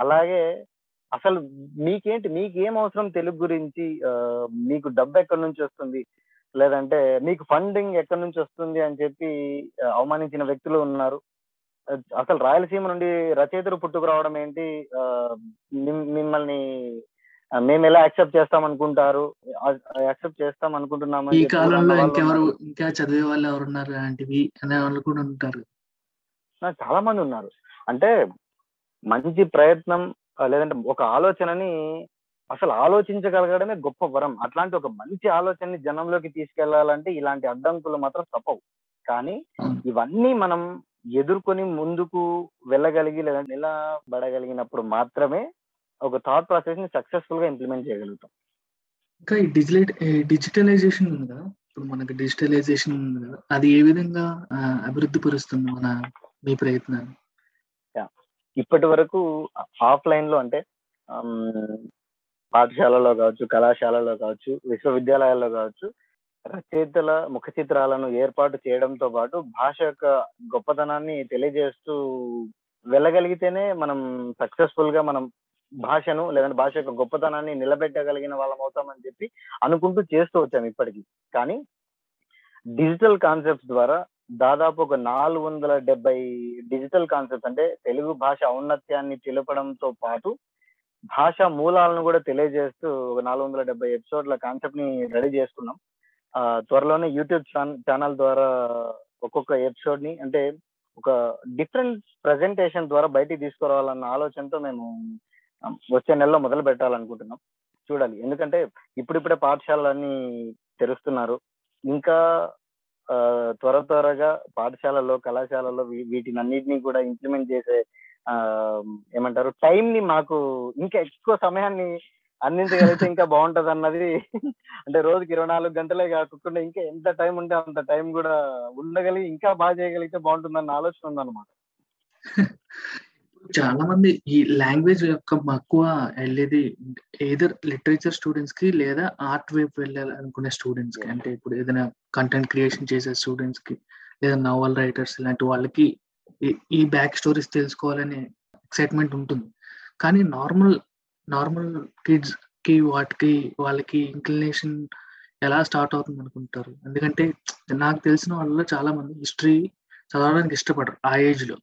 అలాగే అసలు మీకేంటి మీకేం అవసరం తెలుగు గురించి? మీకు డబ్బు ఎక్కడి నుంచి వస్తుంది? లేదంటే మీకు ఫండింగ్ ఎక్కడి నుంచి వస్తుంది అని చెప్పి అవమానించిన వ్యక్తులు ఉన్నారు. అసలు రాయలసీమ నుండి రచయితలు పుట్టుకురావడం ఏంటి? ఆ, మిమ్- మిమ్మల్ని మేము ఎలా యాక్సెప్ట్ చేస్తాం అనుకుంటారు యాక్సెప్ట్ చేస్తాం అనుకుంటున్నామని ఈ కాలంలో ఇంకెవరు ఉన్నారు. ఇంకా చదివే వాళ్ళు ఎవరున్నారు అలాంటివి అనే వాళ్ళు కూడా ఉంటారు. చాలా మంది ఉన్నారు. అంటే మంచి ప్రయత్నం లేదంటే ఒక ఆలోచనని అసలు ఆలోచించగలగడమే గొప్ప వరం. అట్లాంటి ఒక మంచి ఆలోచనని జనంలోకి తీసుకెళ్ళాలంటే ఇలాంటి అడ్డంకులు మాత్రం తప్పవు. కానీ. ఇవన్నీ మనం ఎదుర్కొని ముందుకు వెళ్ళగలిగి లేదంటే నిలబడగలిగినప్పుడు మాత్రమే ఒక థాట్ ప్రాసెస్ని సక్సెస్ఫుల్గా ఇంప్లిమెంట్ చేయగలుగుతాం. ఇంకా ఈ డిజిటల్ డిజిటలైజేషన్ ఉంది కదా? ఇప్పుడు మనకి డిజిటలైజేషన్ ఉంది కదా? అది ఏ విధంగా అభివృద్ధి పరుస్తుంది మన మీ ప్రయత్నాన్ని ఇప్పటి వరకు ఆఫ్లైన్లో అంటే పాఠశాలలో కావచ్చు కళాశాలలో కావచ్చు విశ్వవిద్యాలయాల్లో కావచ్చు రచయితల ముఖ చిత్రాలను ఏర్పాటు చేయడంతో పాటు భాష యొక్క గొప్పతనాన్ని తెలియజేస్తూ వెళ్ళగలిగితేనే మనం సక్సెస్ఫుల్గా మనం భాషను లేదంటే భాష యొక్క గొప్పతనాన్ని నిలబెట్టగలిగిన వాళ్ళం అవుతామని చెప్పి అనుకుంటూ చేస్తూ వచ్చాం ఇప్పటికీ. కానీ డిజిటల్ కాన్సెప్ట్స్ ద్వారా దాదాపు ఒక నాలుగు వందల డెబ్బై డిజిటల్ కాన్సెప్ట్స్ అంటే తెలుగు భాష ఔన్నత్యాన్ని తెలపడంతో పాటు భాష మూలాలను కూడా తెలియజేస్తూ ఒక నాలుగు వందల డెబ్బై ఎపిసోడ్ల కాన్సెప్ట్ని రెడీ చేసుకున్నాం. ఆ, త్వరలోనే యూట్యూబ్ ఛానల్ ద్వారా ఒక్కొక్క ఎపిసోడ్ని అంటే ఒక డిఫరెంట్ ప్రజెంటేషన్ ద్వారా బయటికి తీసుకురావాలన్న ఆలోచనతో మేము వచ్చే నెలలో మొదలు పెట్టాలనుకుంటున్నాం. చూడాలి. ఎందుకంటే ఇప్పుడిప్పుడే పాఠశాలలన్నీ తెరుస్తున్నారు. ఇంకా ఆ, త్వర త్వరగా పాఠశాలలో కళాశాలలో వీటిని అన్నిటినీ కూడా ఇంప్లిమెంట్ చేసే ఏమంటారు టైం ని మాకు ఇంకా ఎక్కువ సమయాన్ని అందించగలిగితే ఇంకా బాగుంటది అన్నది అంటే రోజుకి ఇరవై నాలుగు గంటలే కాకుండా ఇంకా ఎంత టైం ఉంటే అంత టైం కూడా ఉండగలిగి ఇంకా బాగా చేయగలిగితే బాగుంటుందన్న ఆలోచన ఉందన్నమాట. చాలా మంది ఈ లాంగ్వేజ్ యొక్క మక్కువ వెళ్ళేది ఏదర్ లిటరేచర్ స్టూడెంట్స్కి లేదా ఆర్ట్ వైపు వెళ్ళాలి అనుకునే స్టూడెంట్స్కి అంటే ఇప్పుడు ఏదైనా కంటెంట్ క్రియేషన్ చేసే స్టూడెంట్స్కి లేదా నావల్ రైటర్స్ ఇలాంటి వాళ్ళకి ఈ- ఈ బ్యాక్ స్టోరీస్ తెలుసుకోవాలనే ఎక్సైట్మెంట్ ఉంటుంది. కానీ నార్మల్ నార్మల్ కిడ్స్కి వాటికి వాళ్ళకి ఇంక్లినేషన్ ఎలా స్టార్ట్ అవుతుంది అనుకుంటారు? ఎందుకంటే నాకు తెలిసిన వాళ్ళలో చాలా మంది హిస్టరీ చదవడానికి ఇష్టపడరు ఆ ఏజ్లో.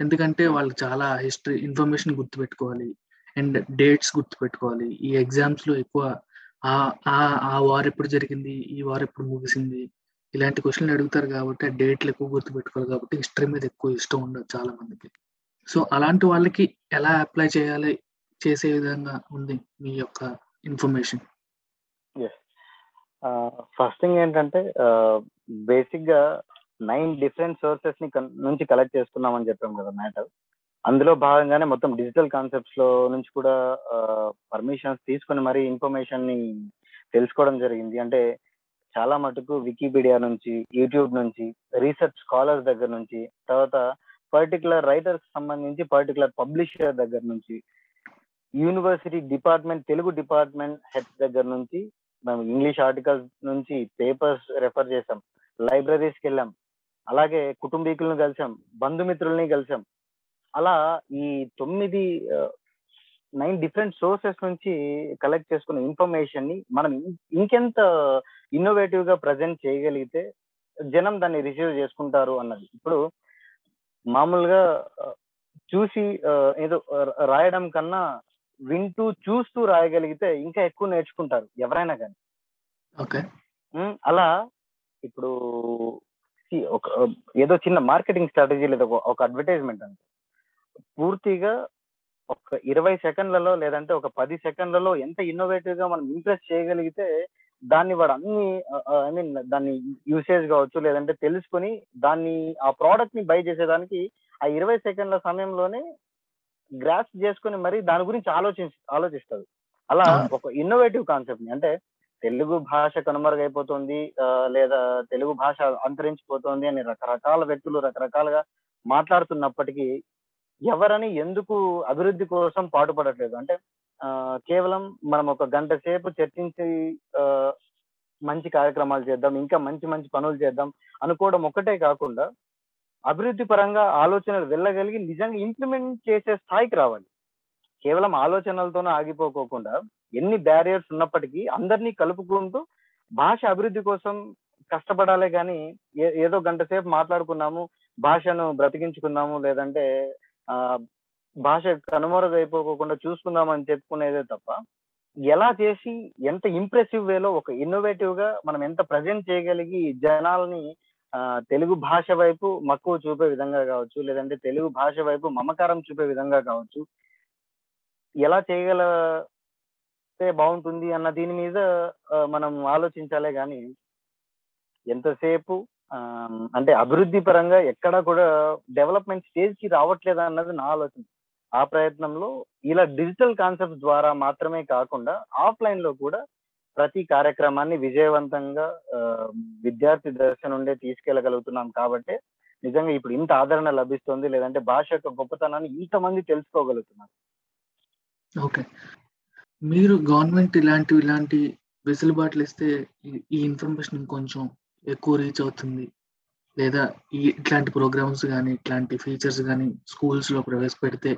ఎందుకంటే వాళ్ళు చాలా హిస్టరీ ఇన్ఫర్మేషన్ గుర్తుపెట్టుకోవాలి. అండ్ డేట్స్ గుర్తుపెట్టుకోవాలి. ఈ ఎగ్జామ్స్లో ఎక్కువ ఆ ఆ వార్ ఎప్పుడు జరిగింది ఈ వార్ ఎప్పుడు ముగిసింది ఇలాంటి క్వశ్చన్లు అడుగుతారు కాబట్టి ఆ డేట్లు ఎక్కువ గుర్తుపెట్టుకోవాలి కాబట్టి హిస్టరీ మీద ఎక్కువ ఇష్టం ఉండదు చాలా మందికి. సో అలాంటి వాళ్ళకి ఎలా అప్లై చేయాలి చేసే విధంగా ఉంది మీ యొక్క ఇన్ఫర్మేషన్ ఫస్ట్ థింగ్ ఏంటంటే బేసిక్గా నైన్ డిఫరెంట్ సోర్సెస్ని నుంచి కలెక్ట్ చేసుకున్నామని చెప్పాం కదా మ్యాటర్ అందులో భాగంగానే మొత్తం డిజిటల్ కాన్సెప్ట్స్లో నుంచి కూడా పర్మిషన్స్ తీసుకుని మరీ ఇన్ఫర్మేషన్ని తెలుసుకోవడం జరిగింది. అంటే చాలా మటుకు వికీపీడియా నుంచి యూట్యూబ్ నుంచి రీసెర్చ్ స్కాలర్స్ దగ్గర నుంచి తర్వాత పర్టికులర్ రైటర్స్ సంబంధించి పర్టికులర్ పబ్లిషర్ దగ్గర నుంచి university department Telugu department head దగ్గర నుంచి మేము ఇంగ్లీష్ ఆర్టికల్స్ నుంచి పేపర్స్ రెఫర్ చేసాం లైబ్రరీస్కి వెళ్ళాం. అలాగే కుటుంబీకులను కలిసాం బంధుమిత్రుల్ని కలిసాం. అలా ఈ తొమ్మిది నైన్ డిఫరెంట్ సోర్సెస్ నుంచి కలెక్ట్ చేసుకున్న ఇన్ఫర్మేషన్ని మనం ఇంకెంత ఇన్నోవేటివ్గా ప్రజెంట్ చేయగలిగితే జనం దాన్ని రిసీవ్ చేసుకుంటారు అన్నది. ఇప్పుడు మామూలుగా చూసి ఏదో రాయడం కన్నా వింటూ చూస్తూ రాయగలిగితే ఇంకా ఎక్కువ నేర్చుకుంటారు ఎవరైనా కానీ. అలా ఇప్పుడు ఒక ఏదో చిన్న మార్కెటింగ్ స్ట్రాటజీ లేదా ఒక- అడ్వర్టైజ్మెంట్ అంటే పూర్తిగా ఒక ఇరవై సెకండ్లలో లేదంటే ఒక పది సెకండ్లలో ఎంత ఇన్నోవేటివ్గా మనం ఇంప్రెస్ చేయగలిగితే దాన్ని వాడు అన్ని ఐ మీన్ దాన్ని యూసేజ్ కావచ్చు లేదంటే తెలుసుకొని దాన్ని ఆ ప్రోడక్ట్ని బై చేసేదానికి ఆ ఇరవై సెకండ్ల సమయంలోనే గ్రాస్ చేసుకొని మరి దాని గురించి ఆలోచి ఆలోచిస్తారు అలా. ఒక ఇన్నోవేటివ్ కాన్సెప్ట్ని. అంటే తెలుగు భాష కనుమరుగైపోతుంది లేదా తెలుగు భాష అంతరించిపోతుంది అని రకరకాల వ్యక్తులు రకరకాలుగా మాట్లాడుతున్నప్పటికీ ఎవరని ఎందుకు అభివృద్ధి కోసం పాటుపడట్లేదు? అంటే ఆ, కేవలం మనం ఒక గంట సేపు చర్చించి మంచి కార్యక్రమాలు చేద్దాం ఇంకా మంచి మంచి పనులు చేద్దాం అనుకోవడం ఒక్కటే కాకుండా అభివృద్ధి పరంగా ఆలోచనలు వెళ్ళగలిగి నిజంగా ఇంప్లిమెంట్ చేసే స్థాయికి రావాలి. కేవలం ఆలోచనలతోనే ఆగిపోకోకుండా ఎన్ని బ్యారియర్స్ ఉన్నప్పటికీ అందరినీ కలుపుకుంటూ భాష అభివృద్ధి కోసం కష్టపడాలి కానీ ఏ- ఏదో గంట సేపు మాట్లాడుకున్నాము భాషను బ్రతికించుకుందాము లేదంటే ఆ భాష కనుమరుగైపోకుండా చూసుకుందాం అని చెప్పుకునేదే తప్ప ఎలా చేసి ఎంత ఇంప్రెసివ్ వేలో ఒక ఇన్నోవేటివ్గా మనం ఎంత ప్రజెంట్ చేయగలిగి జనాల్ని తెలుగు భాష వైపు మక్కువ చూపే విధంగా కావచ్చు లేదంటే తెలుగు భాష వైపు మమకారం చూపే విధంగా కావచ్చు ఎలా చేయగల చేస్తే బాగుంటుంది అన్న దీని మీద మనం ఆలోచించాలే కానీ ఎంతసేపు అంటే అభివృద్ధి పరంగా ఎక్కడా కూడా డెవలప్మెంట్ స్టేజ్కి రావట్లేదు అన్నది నా ఆలోచన. ఆ ప్రయత్నంలో ఇలా డిజిటల్ కాన్సెప్ట్స్ ద్వారా మాత్రమే కాకుండా ఆఫ్లైన్లో కూడా ప్రతి కార్యక్రమాన్ని విజయవంతంగా విద్యార్థి దశ నుండే తీసుకెళ్ళగలుగుతున్నాం కాబట్టి నిజంగా ఇప్పుడు ఇంత ఆదరణ లభిస్తుంది లేదంటే భాష యొక్క గొప్పతనాన్ని ఇంతమంది తెలుసుకోగలుగుతున్నారు. ఓకే. మీరు గవర్నమెంట్ ఇలాంటి ఇలాంటి వెసులుబాట్లు ఇస్తే ఈ- ఈ ఇన్ఫర్మేషన్ ఇంకొంచెం ఎక్కువ రీచ్ అవుతుంది. లేదా ఈ ఇట్లాంటి ప్రోగ్రామ్స్ కానీ ఇట్లాంటి ఫీచర్స్ కానీ స్కూల్స్లో ప్రవేశపెడితే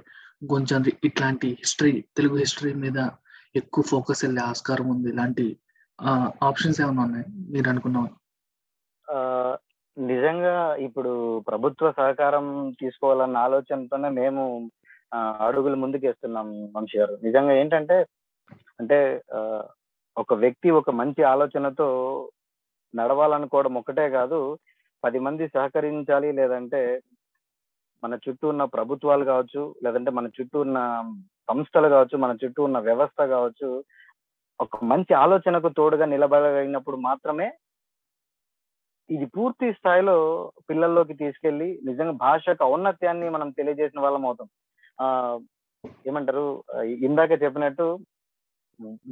కొంచెం రి- ఇట్లాంటి హిస్టరీ తెలుగు హిస్టరీ మీద ఎక్కువ ఫోకస్ వెళ్ళే ఆస్కారం ఉంది. ఇలాంటి ఆప్షన్స్ ఏమైనా ఉన్నాయి? మీరు అనుకున్నాం నిజంగా ఇప్పుడు ప్రభుత్వ సహకారం తీసుకోవాలన్న ఆలోచనతోనే మేము ఆ, అడుగులు ముందుకేస్తున్నాం వంశీ గారు. నిజంగా ఏంటంటే అంటే ఆ, ఒక వ్యక్తి ఒక మంచి ఆలోచనతో నడవాలనుకోవడం ఒకటే కాదు పది మంది సహకరించాలి లేదంటే మన చుట్టూ ఉన్న ప్రభుత్వాలు కావచ్చు లేదంటే మన చుట్టూ ఉన్న సంస్థలు కావచ్చు మన చుట్టూ ఉన్న వ్యవస్థ కావచ్చు ఒక మంచి ఆలోచనకు తోడుగా నిలబడగలిగినప్పుడు మాత్రమే ఇది పూర్తి స్థాయిలో పిల్లల్లోకి తీసుకెళ్ళి నిజంగా భాషకు ఔన్నత్యాన్ని మనం తెలియజేసిన వాళ్ళం అవుతాం. ఆ ఏమంటారు? ఇందాక చెప్పినట్టు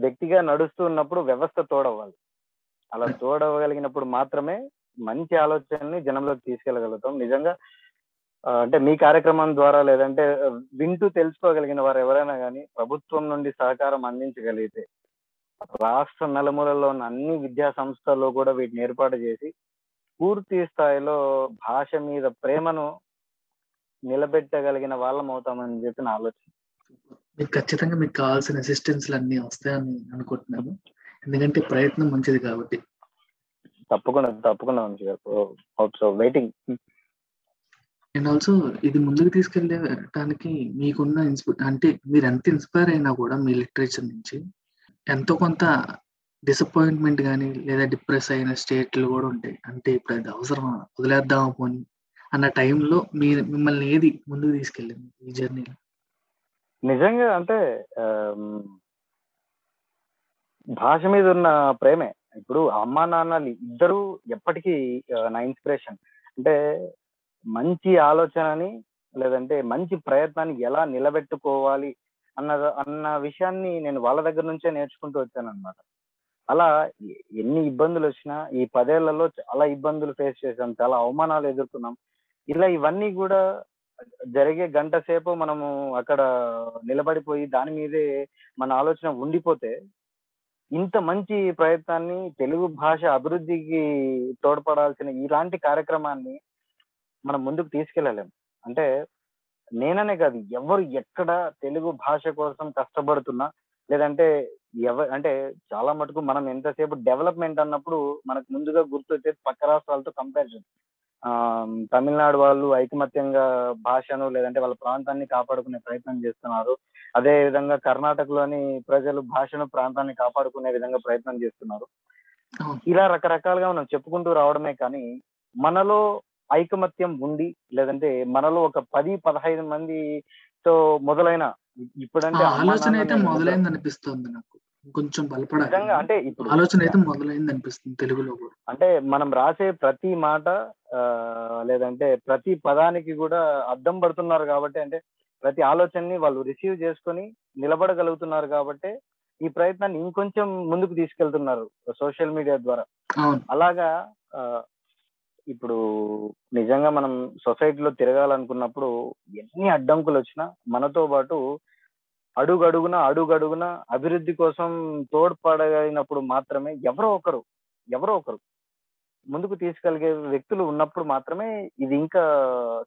వ్యక్తిగా నడుస్తూ ఉన్నప్పుడు వ్యవస్థ తోడవ్వాలి. అలా తోడవగలిగినప్పుడు మాత్రమే మంచి ఆలోచనని జనంలోకి తీసుకెళ్ళగలుగుతాం. నిజంగా అంటే మీ కార్యక్రమం ద్వారా లేదంటే వింటూ తెలుసుకోగలిగిన వారు ఎవరైనా కానీ ప్రభుత్వం నుండి సహకారం అందించగలిగితే రాష్ట్ర నలుమూలలో ఉన్న అన్ని విద్యా సంస్థల్లో కూడా వీటిని ఏర్పాటు చేసి పూర్తి స్థాయిలో భాష మీద ప్రేమను నిలబెట్టగలిగిన వాళ్ళం అవుతామని చెప్పి నా ఆలోచన. మీకు ఖచ్చితంగా మీకు కావాల్సిన అసిస్టెన్స్ అన్ని వస్తాయని అనుకుంటున్నాను. ఎందుకంటే ప్రయత్నం మంచిది కాబట్టి. తప్పకుండా తప్పకుండా వెయిటింగ్ అండ్ ఆల్సో ఇది ముందుకు తీసుకెళ్ళడానికి మీకున్న ఇన్స్పి అంటే మీరు ఎంత ఇన్స్పైర్ అయినా కూడా మీ లిటరేచర్ నుంచి ఎంతో కొంత డిసప్పాయింట్మెంట్ కానీ లేదా డిప్రెస్ అయిన స్టేట్లు కూడా ఉంటాయి. అంటే ఇప్పుడు అది అవసరమా? వదిలేద్దామా పోని? అన్న టైంలో మీరు మిమ్మల్ని ఏది ముందుకు తీసుకెళ్ళింది ఈ జర్నీలో నిజంగా అంటే భాష మీద ఉన్న ప్రేమే. ఇప్పుడు అమ్మా నాన్నలు ఇద్దరు ఎప్పటికీ నా ఇన్స్పిరేషన్. అంటే మంచి ఆలోచనని లేదంటే మంచి ప్రయత్నాన్ని ఎలా నిలబెట్టుకోవాలి అన్న అన్న విషయాన్ని నేను వాళ్ళ దగ్గర నుంచే నేర్చుకుంటూ వచ్చాను అనమాట అలా ఎన్ని ఇబ్బందులు వచ్చినా ఈ పదేళ్ళలో చాలా ఇబ్బందులు ఫేస్ చేసాం చాలా అవమానాలు ఎదుర్కొన్నాం. ఇలా ఇవన్నీ కూడా జరిగే గంట సేపు మనము అక్కడ నిలబడిపోయి దాని మీదే మన ఆలోచన ఉండిపోతే ఇంత మంచి ప్రయత్నాన్ని తెలుగు భాష అభివృద్ధికి తోడ్పడాల్సిన ఇలాంటి కార్యక్రమాన్ని మనం ముందుకు తీసుకెళ్ళలేం. అంటే నేననే కాదు ఎవరు ఎక్కడ తెలుగు భాష కోసం కష్టపడుతున్నా లేదంటే ఎవ అంటే చాలా మటుకు మనం ఎంతసేపు డెవలప్మెంట్ అన్నప్పుడు మనకు ముందుగా గుర్తొచ్చేది పక్క రాష్ట్రాలతో కంపారిజన్. తమిళనాడు వాళ్ళు ఐకమత్యంగా భాషను లేదంటే వాళ్ళ ప్రాంతాన్ని కాపాడుకునే ప్రయత్నం చేస్తున్నారు. అదే విధంగా కర్ణాటకలోని ప్రజలు భాషను ప్రాంతాన్ని కాపాడుకునే విధంగా ప్రయత్నం చేస్తున్నారు. ఇలా రకరకాలుగా మనం చెప్పుకుంటూ రావడమే కానీ మనలో ఐకమత్యం ఉండి లేదంటే మనలో ఒక పది పదహైదు మందితో మొదలైన ఇప్పుడంటే ఆలోచన అయితే మొదలైంది అనిపిస్తుంది నాకు. కొంచెం బలపడాలి. నిజంగా అంటే ఇప్పుడు ఆలోచన అయితే మొదలైంది అనిపిస్తుంది తెలుగులో కూడా. అంటే మనం రాసే ప్రతి మాట ఆ, లేదంటే ప్రతి పదానికి కూడా అద్దం పడుతున్నారు కాబట్టి అంటే ప్రతి ఆలోచనని వాళ్ళు రిసీవ్ చేసుకొని నిలబడగలుగుతున్నారు కాబట్టి ఈ ప్రయత్నాన్ని ఇంకొంచెం ముందుకు తీసుకెళ్తున్నారు సోషల్ మీడియా ద్వారా. అలాగా ఇప్పుడు నిజంగా మనం సొసైటీలో తిరగాలనుకున్నప్పుడు ఎన్ని అడ్డంకులు వచ్చినా మనతో పాటు అడుగడుగున అడుగడుగున అభివృద్ధి కోసం తోడ్పడగలిగినప్పుడు మాత్రమే ఎవరో ఒకరు ఎవరో ఒకరు ముందుకు తీసుకెళ్ళగే వ్యక్తులు ఉన్నప్పుడు మాత్రమే ఇది ఇంకా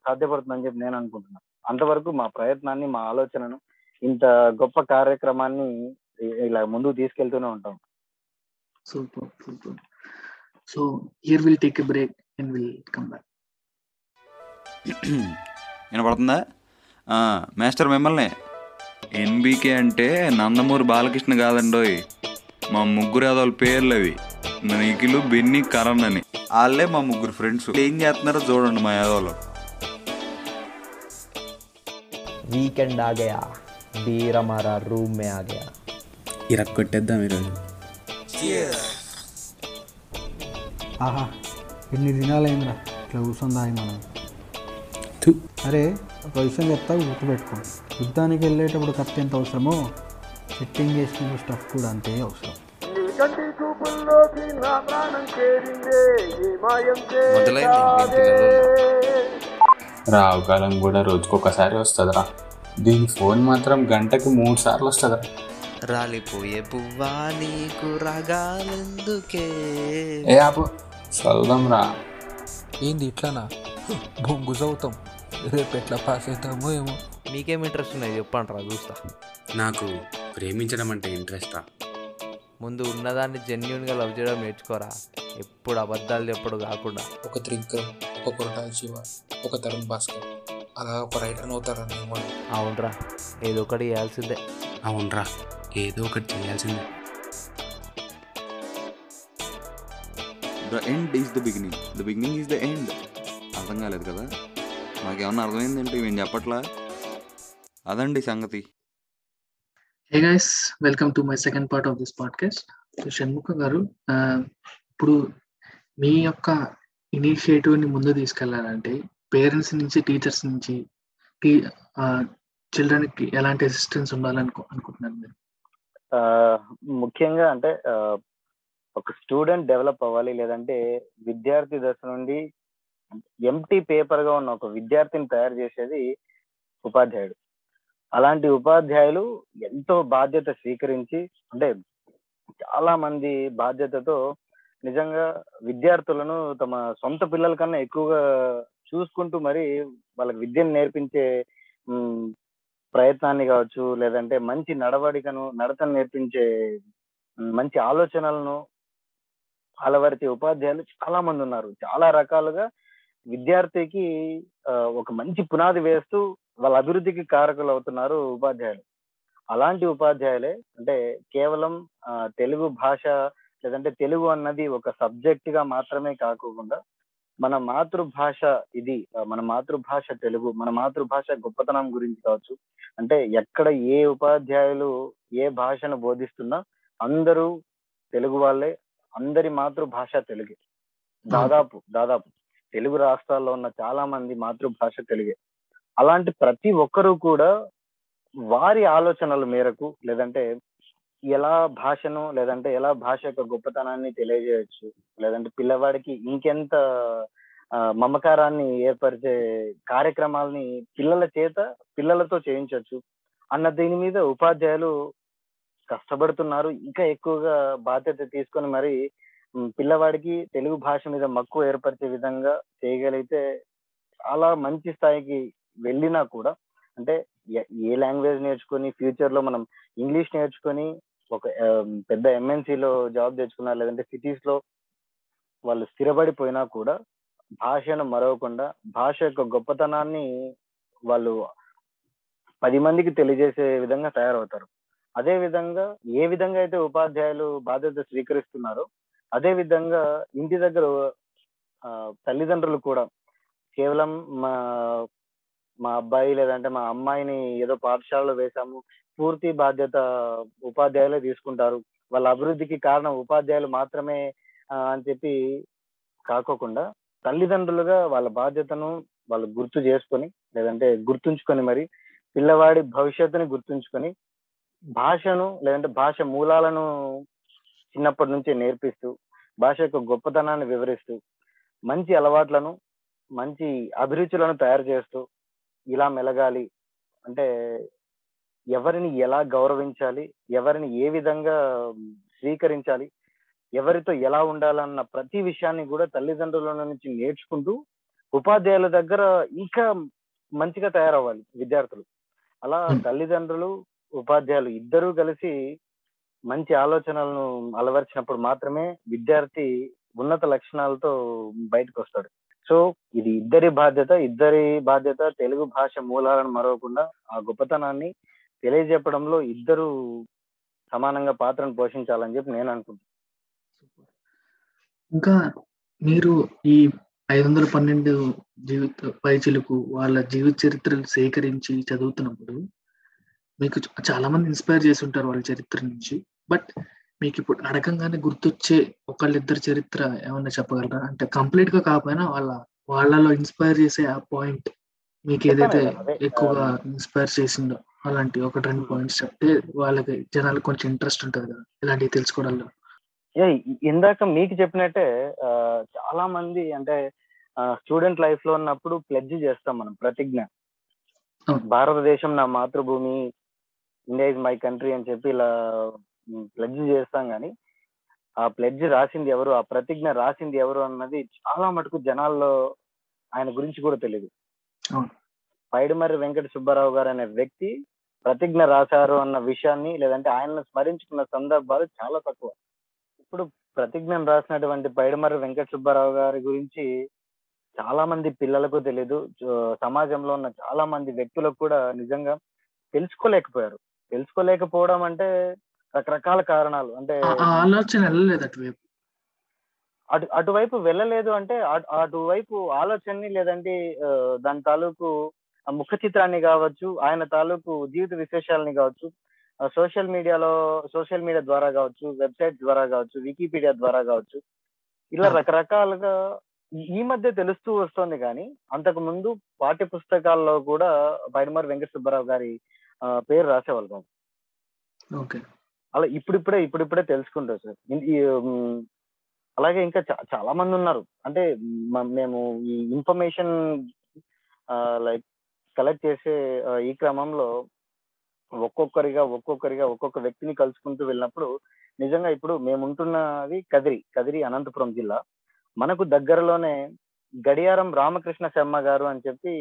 సాధ్యపడుతుందని చెప్పి నేను అనుకుంటున్నాను అంతవరకు మా ప్రయత్నాన్ని మా ఆలోచనను ఇంత గొప్ప కార్యక్రమాన్ని ఇలా ముందుకు తీసుకెళ్తూనే ఉంటాం. Super super. So here will take a break and will come back వినపడుతుందా? ఆ, మాస్టర్ మిమ్మల్ని ఎన్బీకే అంటే నందమూరి బాలకృష్ణ కాదండోయ్. మా ముగ్గురు అదోళ్ళ పేర్లు అవి నిఖిలు బిన్ని కరణ్ అని వాళ్ళే మా ముగ్గురు ఫ్రెండ్స్. ఏం చేస్తున్నారో చూడండి మా యాదోళ్ళు వీకెండ్ ఆగయా? బీరమారా రూమే ఆగయా? ఆగయా ఇరక్కొట్టేద్దాం ఈరోజు. ఆహా ఎన్ని దినాలైందిరా? ఇట్లా కూర్చుందా మనం. అరే ఒక విషయం చెప్తా గుర్తుపెట్టుకో. యుద్ధానికి వెళ్ళేటప్పుడు కత్తి ఎంత అవసరమో సెట్టింగ్ చేసిన స్టఫ్ కూడా అంతే అవసరం. రావు కాలం కూడా రోజుకొకసారి వస్తుందిరా. దీని ఫోన్ మాత్రం గంటకి మూడు సార్లు వస్తుందిరా. రాలిపోయే పువ్వా నీకు రాగాలెందుకే? ఏ ఆపు చదువుదాం రా ఏంది ఇట్లానా? బొంగు చదువుతాం రేపు ఎట్లా పాస్ అవుతామో ఏమో. మీకేం ఇంట్రెస్ట్ ఉన్నాయి చెప్పండి రా చూస్తా. నాకు ప్రేమించడం అంటే ఇంట్రెస్ట్ రా. ముందు ఉన్నదాన్ని జెన్యున్గా లవ్ చేయడం నేర్చుకోరా. ఎప్పుడు అబద్ధాలు చెప్పడు కాకుండా. ఒక త్రివిక్రమ్ ఒక కొరటాల శివ ఒక తరుణ్ భాస్కర్. అలా ఒక రైటర్ అవుతారా నేను కూడా? అవునరా ఏదో ఒకటి చేయాల్సిందే. అవునరా ఏదో ఒకటి చేయాల్సిందే. The end is the beginning the beginning is the end అర్థం కాలేదు కదా? మాకేమన్నా అర్థమైందంటే మేము చెప్పట్లా? అదండి సంగతి. Hey guys welcome to my second part of this podcast so Shanmukha garu ఇప్పుడు మీ యొక్క ఇనిషియేటివ్ని ముందు తీసుకెళ్ళాలంటే పేరెంట్స్ నుంచి టీచర్స్ నుంచి చిల్డ్రన్కి ఎలాంటి అసిస్టెన్స్ ఉండాలనుకో అనుకుంటున్నాను మీరు? ఆ, ముఖ్యంగా అంటే ఒక స్టూడెంట్ డెవలప్ అవ్వాలి లేదంటే విద్యార్థి దశ నుండి ఎంటీ పేపర్గా ఉన్న ఒక విద్యార్థిని తయారు చేసేది ఉపాధ్యాయుడు. అలాంటి ఉపాధ్యాయులు ఎంతో బాధ్యత స్వీకరించి అంటే చాలా మంది బాధ్యతతో నిజంగా విద్యార్థులను తమ సొంత పిల్లల కన్నా ఎక్కువగా చూసుకుంటూ మరి వాళ్ళకి విద్యను నేర్పించే ప్రయత్నాన్ని కావచ్చు లేదంటే మంచి నడవడికను నడతను నేర్పించే మంచి ఆలోచనలను అలవరిచే ఉపాధ్యాయులు చాలా మంది ఉన్నారు. చాలా రకాలుగా విద్యార్థికి ఒక మంచి పునాది వేస్తూ వాళ్ళ అభివృద్ధికి కారకులు అవుతున్నారు ఉపాధ్యాయులు. అలాంటి ఉపాధ్యాయులే అంటే కేవలం తెలుగు భాష లేదంటే తెలుగు అన్నది ఒక సబ్జెక్ట్గా మాత్రమే కాకుండా మన మాతృభాష ఇది మన మాతృభాష తెలుగు మన మాతృభాష గొప్పతనం గురించి కావచ్చు. అంటే ఎక్కడ ఏ ఉపాధ్యాయులు ఏ భాషను బోధిస్తున్నా అందరూ తెలుగు వాళ్ళే అందరి మాతృభాష తెలుగే. దాదాపు దాదాపు. తెలుగు రాష్ట్రాల్లో ఉన్న చాలా మంది మాతృభాష తెలుగే అలాంటి ప్రతి ఒక్కరూ కూడా వారి ఆలోచనల మేరకు లేదంటే ఎలా భాషను లేదంటే ఎలా భాష యొక్క గొప్పతనాన్ని తెలియజేయచ్చు లేదంటే పిల్లవాడికి ఇంకెంత మమకారాన్ని ఏర్పరిచే కార్యక్రమాలని పిల్లల చేత పిల్లలతో చేయించవచ్చు అన్న దీని మీద ఉపాధ్యాయులు కష్టపడుతున్నారు. ఇంకా ఎక్కువగా బాధ్యత తీసుకొని మరి పిల్లవాడికి తెలుగు భాష మీద మక్కువ ఏర్పరిచే విధంగా చేయగలిగితే చాలా మంచి స్థాయికి వెళ్ళినా కూడా అంటే ఏ- ఏ లాంగ్వేజ్ నేర్చుకొని ఫ్యూచర్లో మనం ఇంగ్లీష్ నేర్చుకొని ఒక పెద్ద ఎంఎన్సీలో జాబ్ తెచ్చుకున్నా లేదంటే సిటీస్లో వాళ్ళు స్థిరపడిపోయినా కూడా భాషను మరవకుండా భాష యొక్క గొప్పతనాన్ని వాళ్ళు పది మందికి తెలియజేసే విధంగా తయారవుతారు. అదే విధంగా ఏ విధంగా అయితే ఉపాధ్యాయులు బాధ్యత స్వీకరిస్తున్నారో అదే విధంగా ఇంటి దగ్గర తల్లిదండ్రులు కూడా కేవలం మా మా అబ్బాయి లేదంటే మా అమ్మాయిని ఏదో పాఠశాలలో వేశాము పూర్తి బాధ్యత ఉపాధ్యాయులే తీసుకుంటారు. వాళ్ళ అభివృద్ధికి కారణం ఉపాధ్యాయులు మాత్రమే అని చెప్పి కాకోకుండా తల్లిదండ్రులుగా వాళ్ళ బాధ్యతను వాళ్ళు గుర్తు చేసుకొని లేదంటే గుర్తుంచుకొని మరి పిల్లవాడి భవిష్యత్తుని గుర్తుంచుకొని భాషను లేదంటే భాష మూలాలను చిన్నప్పటి నుంచే నేర్పిస్తూ భాష యొక్క గొప్పతనాన్ని వివరిస్తూ మంచి అలవాట్లను మంచి అభిరుచులను తయారు చేస్తూ ఇలా మెలగాలి. అంటే ఎవరిని ఎలా గౌరవించాలి ఎవరిని ఏ విధంగా స్వీకరించాలి ఎవరితో ఎలా ఉండాలన్న ప్రతి విషయాన్ని కూడా తల్లిదండ్రుల నుంచి నేర్చుకుంటూ ఉపాధ్యాయుల దగ్గర ఇంకా మంచిగా తయారవ్వాలి విద్యార్థులు. అలా తల్లిదండ్రులు ఉపాధ్యాయులు ఇద్దరూ కలిసి మంచి ఆలోచనలను అలవర్చినప్పుడు మాత్రమే విద్యార్థి ఉన్నత లక్షణాలతో బయటకు వస్తాడు సో ఇది ఇద్దరి బాధ్యత ఇద్దరి బాధ్యత తెలుగు భాష మూలాలను మరవకుండా ఆ గొప్పతనాన్ని తెలియజెప్పడంలో ఇద్దరు సమానంగా పాత్రను పోషించాలని చెప్పి నేను అనుకుంటున్నాను ఇంకా మీరు ఈ ఐదు వందల పన్నెండు జీవిత పైచులకు వాళ్ళ జీవిత చరిత్రలు సేకరించి చదువుతున్నప్పుడు మీకు చాలా మంది ఇన్స్పైర్ చేసి ఉంటారు వాళ్ళ చరిత్ర నుంచి. బట్ మీకు ఇప్పుడు అడగంగానే గుర్తొచ్చే ఒకళ్ళిద్దరు చరిత్ర ఏమన్నా చెప్పగలరా? అంటే కంప్లీట్గా కాకపోయినా వాళ్ళ వాళ్ళలో ఇన్స్పైర్ చేసే ఆ పాయింట్ మీకు ఏదైతే ఎక్కువగా ఇన్స్పైర్ చేసిందో అలాంటి ఒకటి రెండు పాయింట్స్ చెప్తే వాళ్ళకి జనాలకు కొంచెం ఇంట్రెస్ట్ ఉంటుంది కదా ఇలాంటివి తెలుసుకోవడంలో. ఏ, ఇందాక మీకు చెప్పినట్టే చాలా మంది అంటే స్టూడెంట్ లైఫ్లో ఉన్నప్పుడు ప్లెడ్జ్ చేస్తాం మనం ప్రతిజ్ఞ. భారతదేశం నా మాతృభూమి ఇండియా ఇస్ మై కంట్రీ అని చెప్పి ఇలా ప్లెడ్జ్ చేస్తాం కానీ ఆ ప్లెడ్జ్ రాసింది ఎవరు ఆ ప్రతిజ్ఞ రాసింది ఎవరు అన్నది చాలా మటుకు జనాల్లో ఆయన గురించి కూడా తెలియదు. పైడిమర్రి వెంకట సుబ్బారావు గారు అనే వ్యక్తి ప్రతిజ్ఞ రాశారు అన్న విషయాన్ని లేదంటే ఆయనను స్మరించుకున్న సందర్భాలు చాలా తక్కువ. ఇప్పుడు ప్రతిజ్ఞను రాసినటువంటి పైడిమర్రి వెంకట సుబ్బారావు గారి గురించి చాలా మంది పిల్లలకు తెలియదు సమాజంలో ఉన్న చాలా మంది వ్యక్తులకు కూడా నిజంగా తెలుసుకోలేకపోయారు. తెలుసుకోలేకపోవడం అంటే రకరకాల కారణాలు అంటే ఆలోచన వెళ్ళలేదు అటువైపు అటు అటువైపు వెళ్ళలేదు అంటే అటు- అటువైపు ఆలోచనని లేదంటే దాని తాలూకు ముఖ చిత్రాన్ని కావచ్చు ఆయన తాలూకు జీవిత విశేషాలని కావచ్చు సోషల్ మీడియాలో సోషల్ మీడియా ద్వారా కావచ్చు వెబ్సైట్ ద్వారా కావచ్చు వికీపీడియా ద్వారా కావచ్చు ఇలా. రకరకాలుగా ఈ- మధ్య తెలుస్తూ వస్తుంది కానీ అంతకు ముందు పాఠ్య పుస్తకాల్లో కూడా పైడిమర్ వెంకట సుబ్బారావు గారి పేరు రాసేవాళ్ళు. ఓకే అలా ఇప్పుడిప్పుడే ఇప్పుడిప్పుడే తెలుసుకుంటారు సార్. అలాగే ఇంకా చాలా మంది ఉన్నారు. అంటే మ- మేము ఈ ఇన్ఫర్మేషన్ లైక్ కలెక్ట్ చేసే ఈ క్రమంలో ఒక్కొక్కరిగా ఒక్కొక్కరిగా ఒక్కొక్క వ్యక్తిని కలుసుకుంటూ వెళ్ళినప్పుడు నిజంగా ఇప్పుడు మేము ఉంటున్నది కదిరి కదిరి అనంతపురం జిల్లా. మనకు దగ్గరలోనే గడియారం రామకృష్ణ శర్మ గారు అని చెప్పి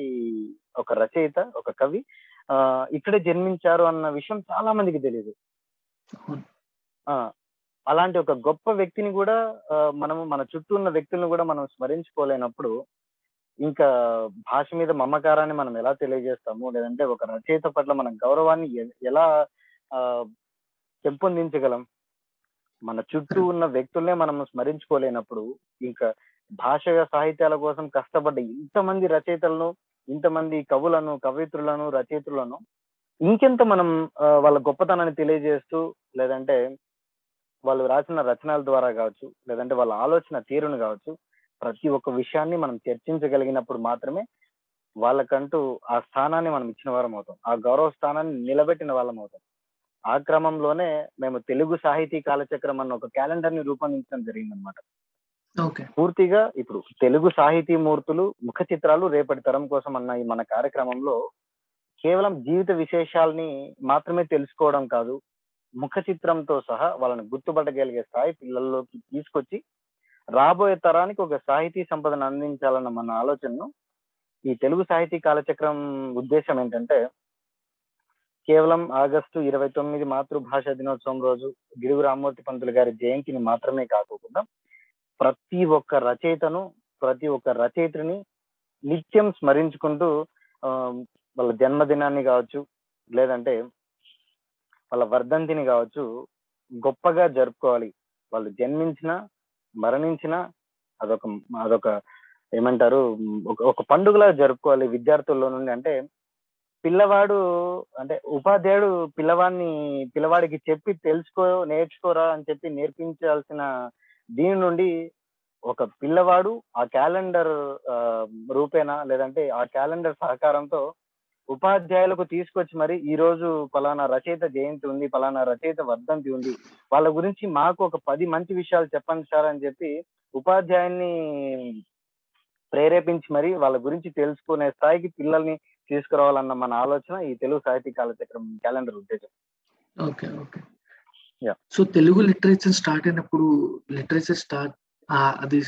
ఒక రచయిత ఒక కవి ఆ ఇక్కడే జన్మించారు అన్న విషయం చాలా మందికి తెలియదు అలాంటి ఒక గొప్ప వ్యక్తిని కూడా మనము మన చుట్టూ ఉన్న వ్యక్తులను కూడా మనం స్మరించుకోలేనప్పుడు ఇంకా భాష మీద మమకారాన్ని మనం ఎలా తెలియజేస్తాము? లేదంటే ఒక రచయిత పట్ల మన గౌరవాన్ని ఎలా ఆ, పెంపొందించగలం? మన చుట్టూ ఉన్న వ్యక్తుల్నే మనం స్మరించుకోలేనప్పుడు ఇంకా భాష సాహిత్యాల కోసం కష్టపడ్డ ఇంతమంది రచయితలను ఇంతమంది కవులను కవిత్రులను రచయిత్రులను ఇంకెంత మనం వాళ్ళ గొప్పతనాన్ని తెలియజేస్తూ లేదంటే వాళ్ళు రాసిన రచనల ద్వారా కావచ్చు లేదంటే వాళ్ళ ఆలోచన తీరును కావచ్చు ప్రతి ఒక్క విషయాన్ని మనం చర్చించగలిగినప్పుడు మాత్రమే వాళ్ళకంటూ ఆ స్థానాన్ని మనం ఇచ్చిన వారం అవుతాం. ఆ గౌరవ స్థానాన్ని నిలబెట్టిన వాళ్ళం అవుతాం. ఆ క్రమంలోనే మేము తెలుగు సాహితీ కాలచక్రం అన్న ఒక క్యాలెండర్ని రూపొందించడం జరిగింది అనమాట ఓకే. పూర్తిగా ఇప్పుడు తెలుగు సాహితీ మూర్తులు ముఖ చిత్రాలు రేపటి తరం కోసం అన్న ఈ మన కార్యక్రమంలో కేవలం జీవిత విశేషాల్ని మాత్రమే తెలుసుకోవడం కాదు ముఖ చిత్రంతో సహా వాళ్ళని గుర్తుపట్టగలిగే స్థాయి పిల్లల్లోకి తీసుకొచ్చి రాబోయే తరానికి ఒక సాహితీ సంపదను అందించాలన్న మన ఆలోచనను ఈ తెలుగు సాహితీ కాలచక్రం ఉద్దేశం ఏంటంటే కేవలం ఆగస్టు ఇరవై తొమ్మిది మాతృభాష దినోత్సవం రోజు గిడుగు రామ్మూర్తి పంతులు గారి జయంతిని మాత్రమే కాకుండా ప్రతి ఒక్క రచయితను ప్రతి ఒక్క రచయిత్రిని నిత్యం స్మరించుకుంటూ వాళ్ళ జన్మదినాన్ని కావచ్చు లేదంటే వాళ్ళ వర్ధంతిని కావచ్చు గొప్పగా జరుపుకోవాలి. వాళ్ళు జన్మించిన మరణించిన అదొక అదొక ఏమంటారు ఒక పండుగలా జరుపుకోవాలి విద్యార్థుల్లో నుండి. అంటే పిల్లవాడు అంటే ఉపాధ్యాయుడు పిల్లవాడిని పిల్లవాడికి చెప్పి తెలుసుకో నేర్చుకోరా అని చెప్పి నేర్పించాల్సిన దీని నుండి ఒక పిల్లవాడు ఆ క్యాలెండర్ రూపేణా లేదంటే ఆ క్యాలెండర్ సహకారంతో ఉపాధ్యాయులకు తీసుకొచ్చి మరి ఈ రోజు పలానా రచయిత జయంతి ఉంది పలానా రచయిత వర్ధంతి ఉంది. వాళ్ళ గురించి మాకు ఒక పది మంచి విషయాలు చెప్పండి సార్ అని చెప్పి ఉపాధ్యాయుల్ని ప్రేరేపించి మరి వాళ్ళ గురించి తెలుసుకునే స్థాయికి పిల్లల్ని తీసుకురావాలన్న మన ఆలోచన ఈ తెలుగు సాహితీ కాలచక్రం క్యాలెండర్ ఉద్దేశం. Okay okay. So Telugu literature start అయినప్పుడు లిటరేచర్ స్టార్ట్ అది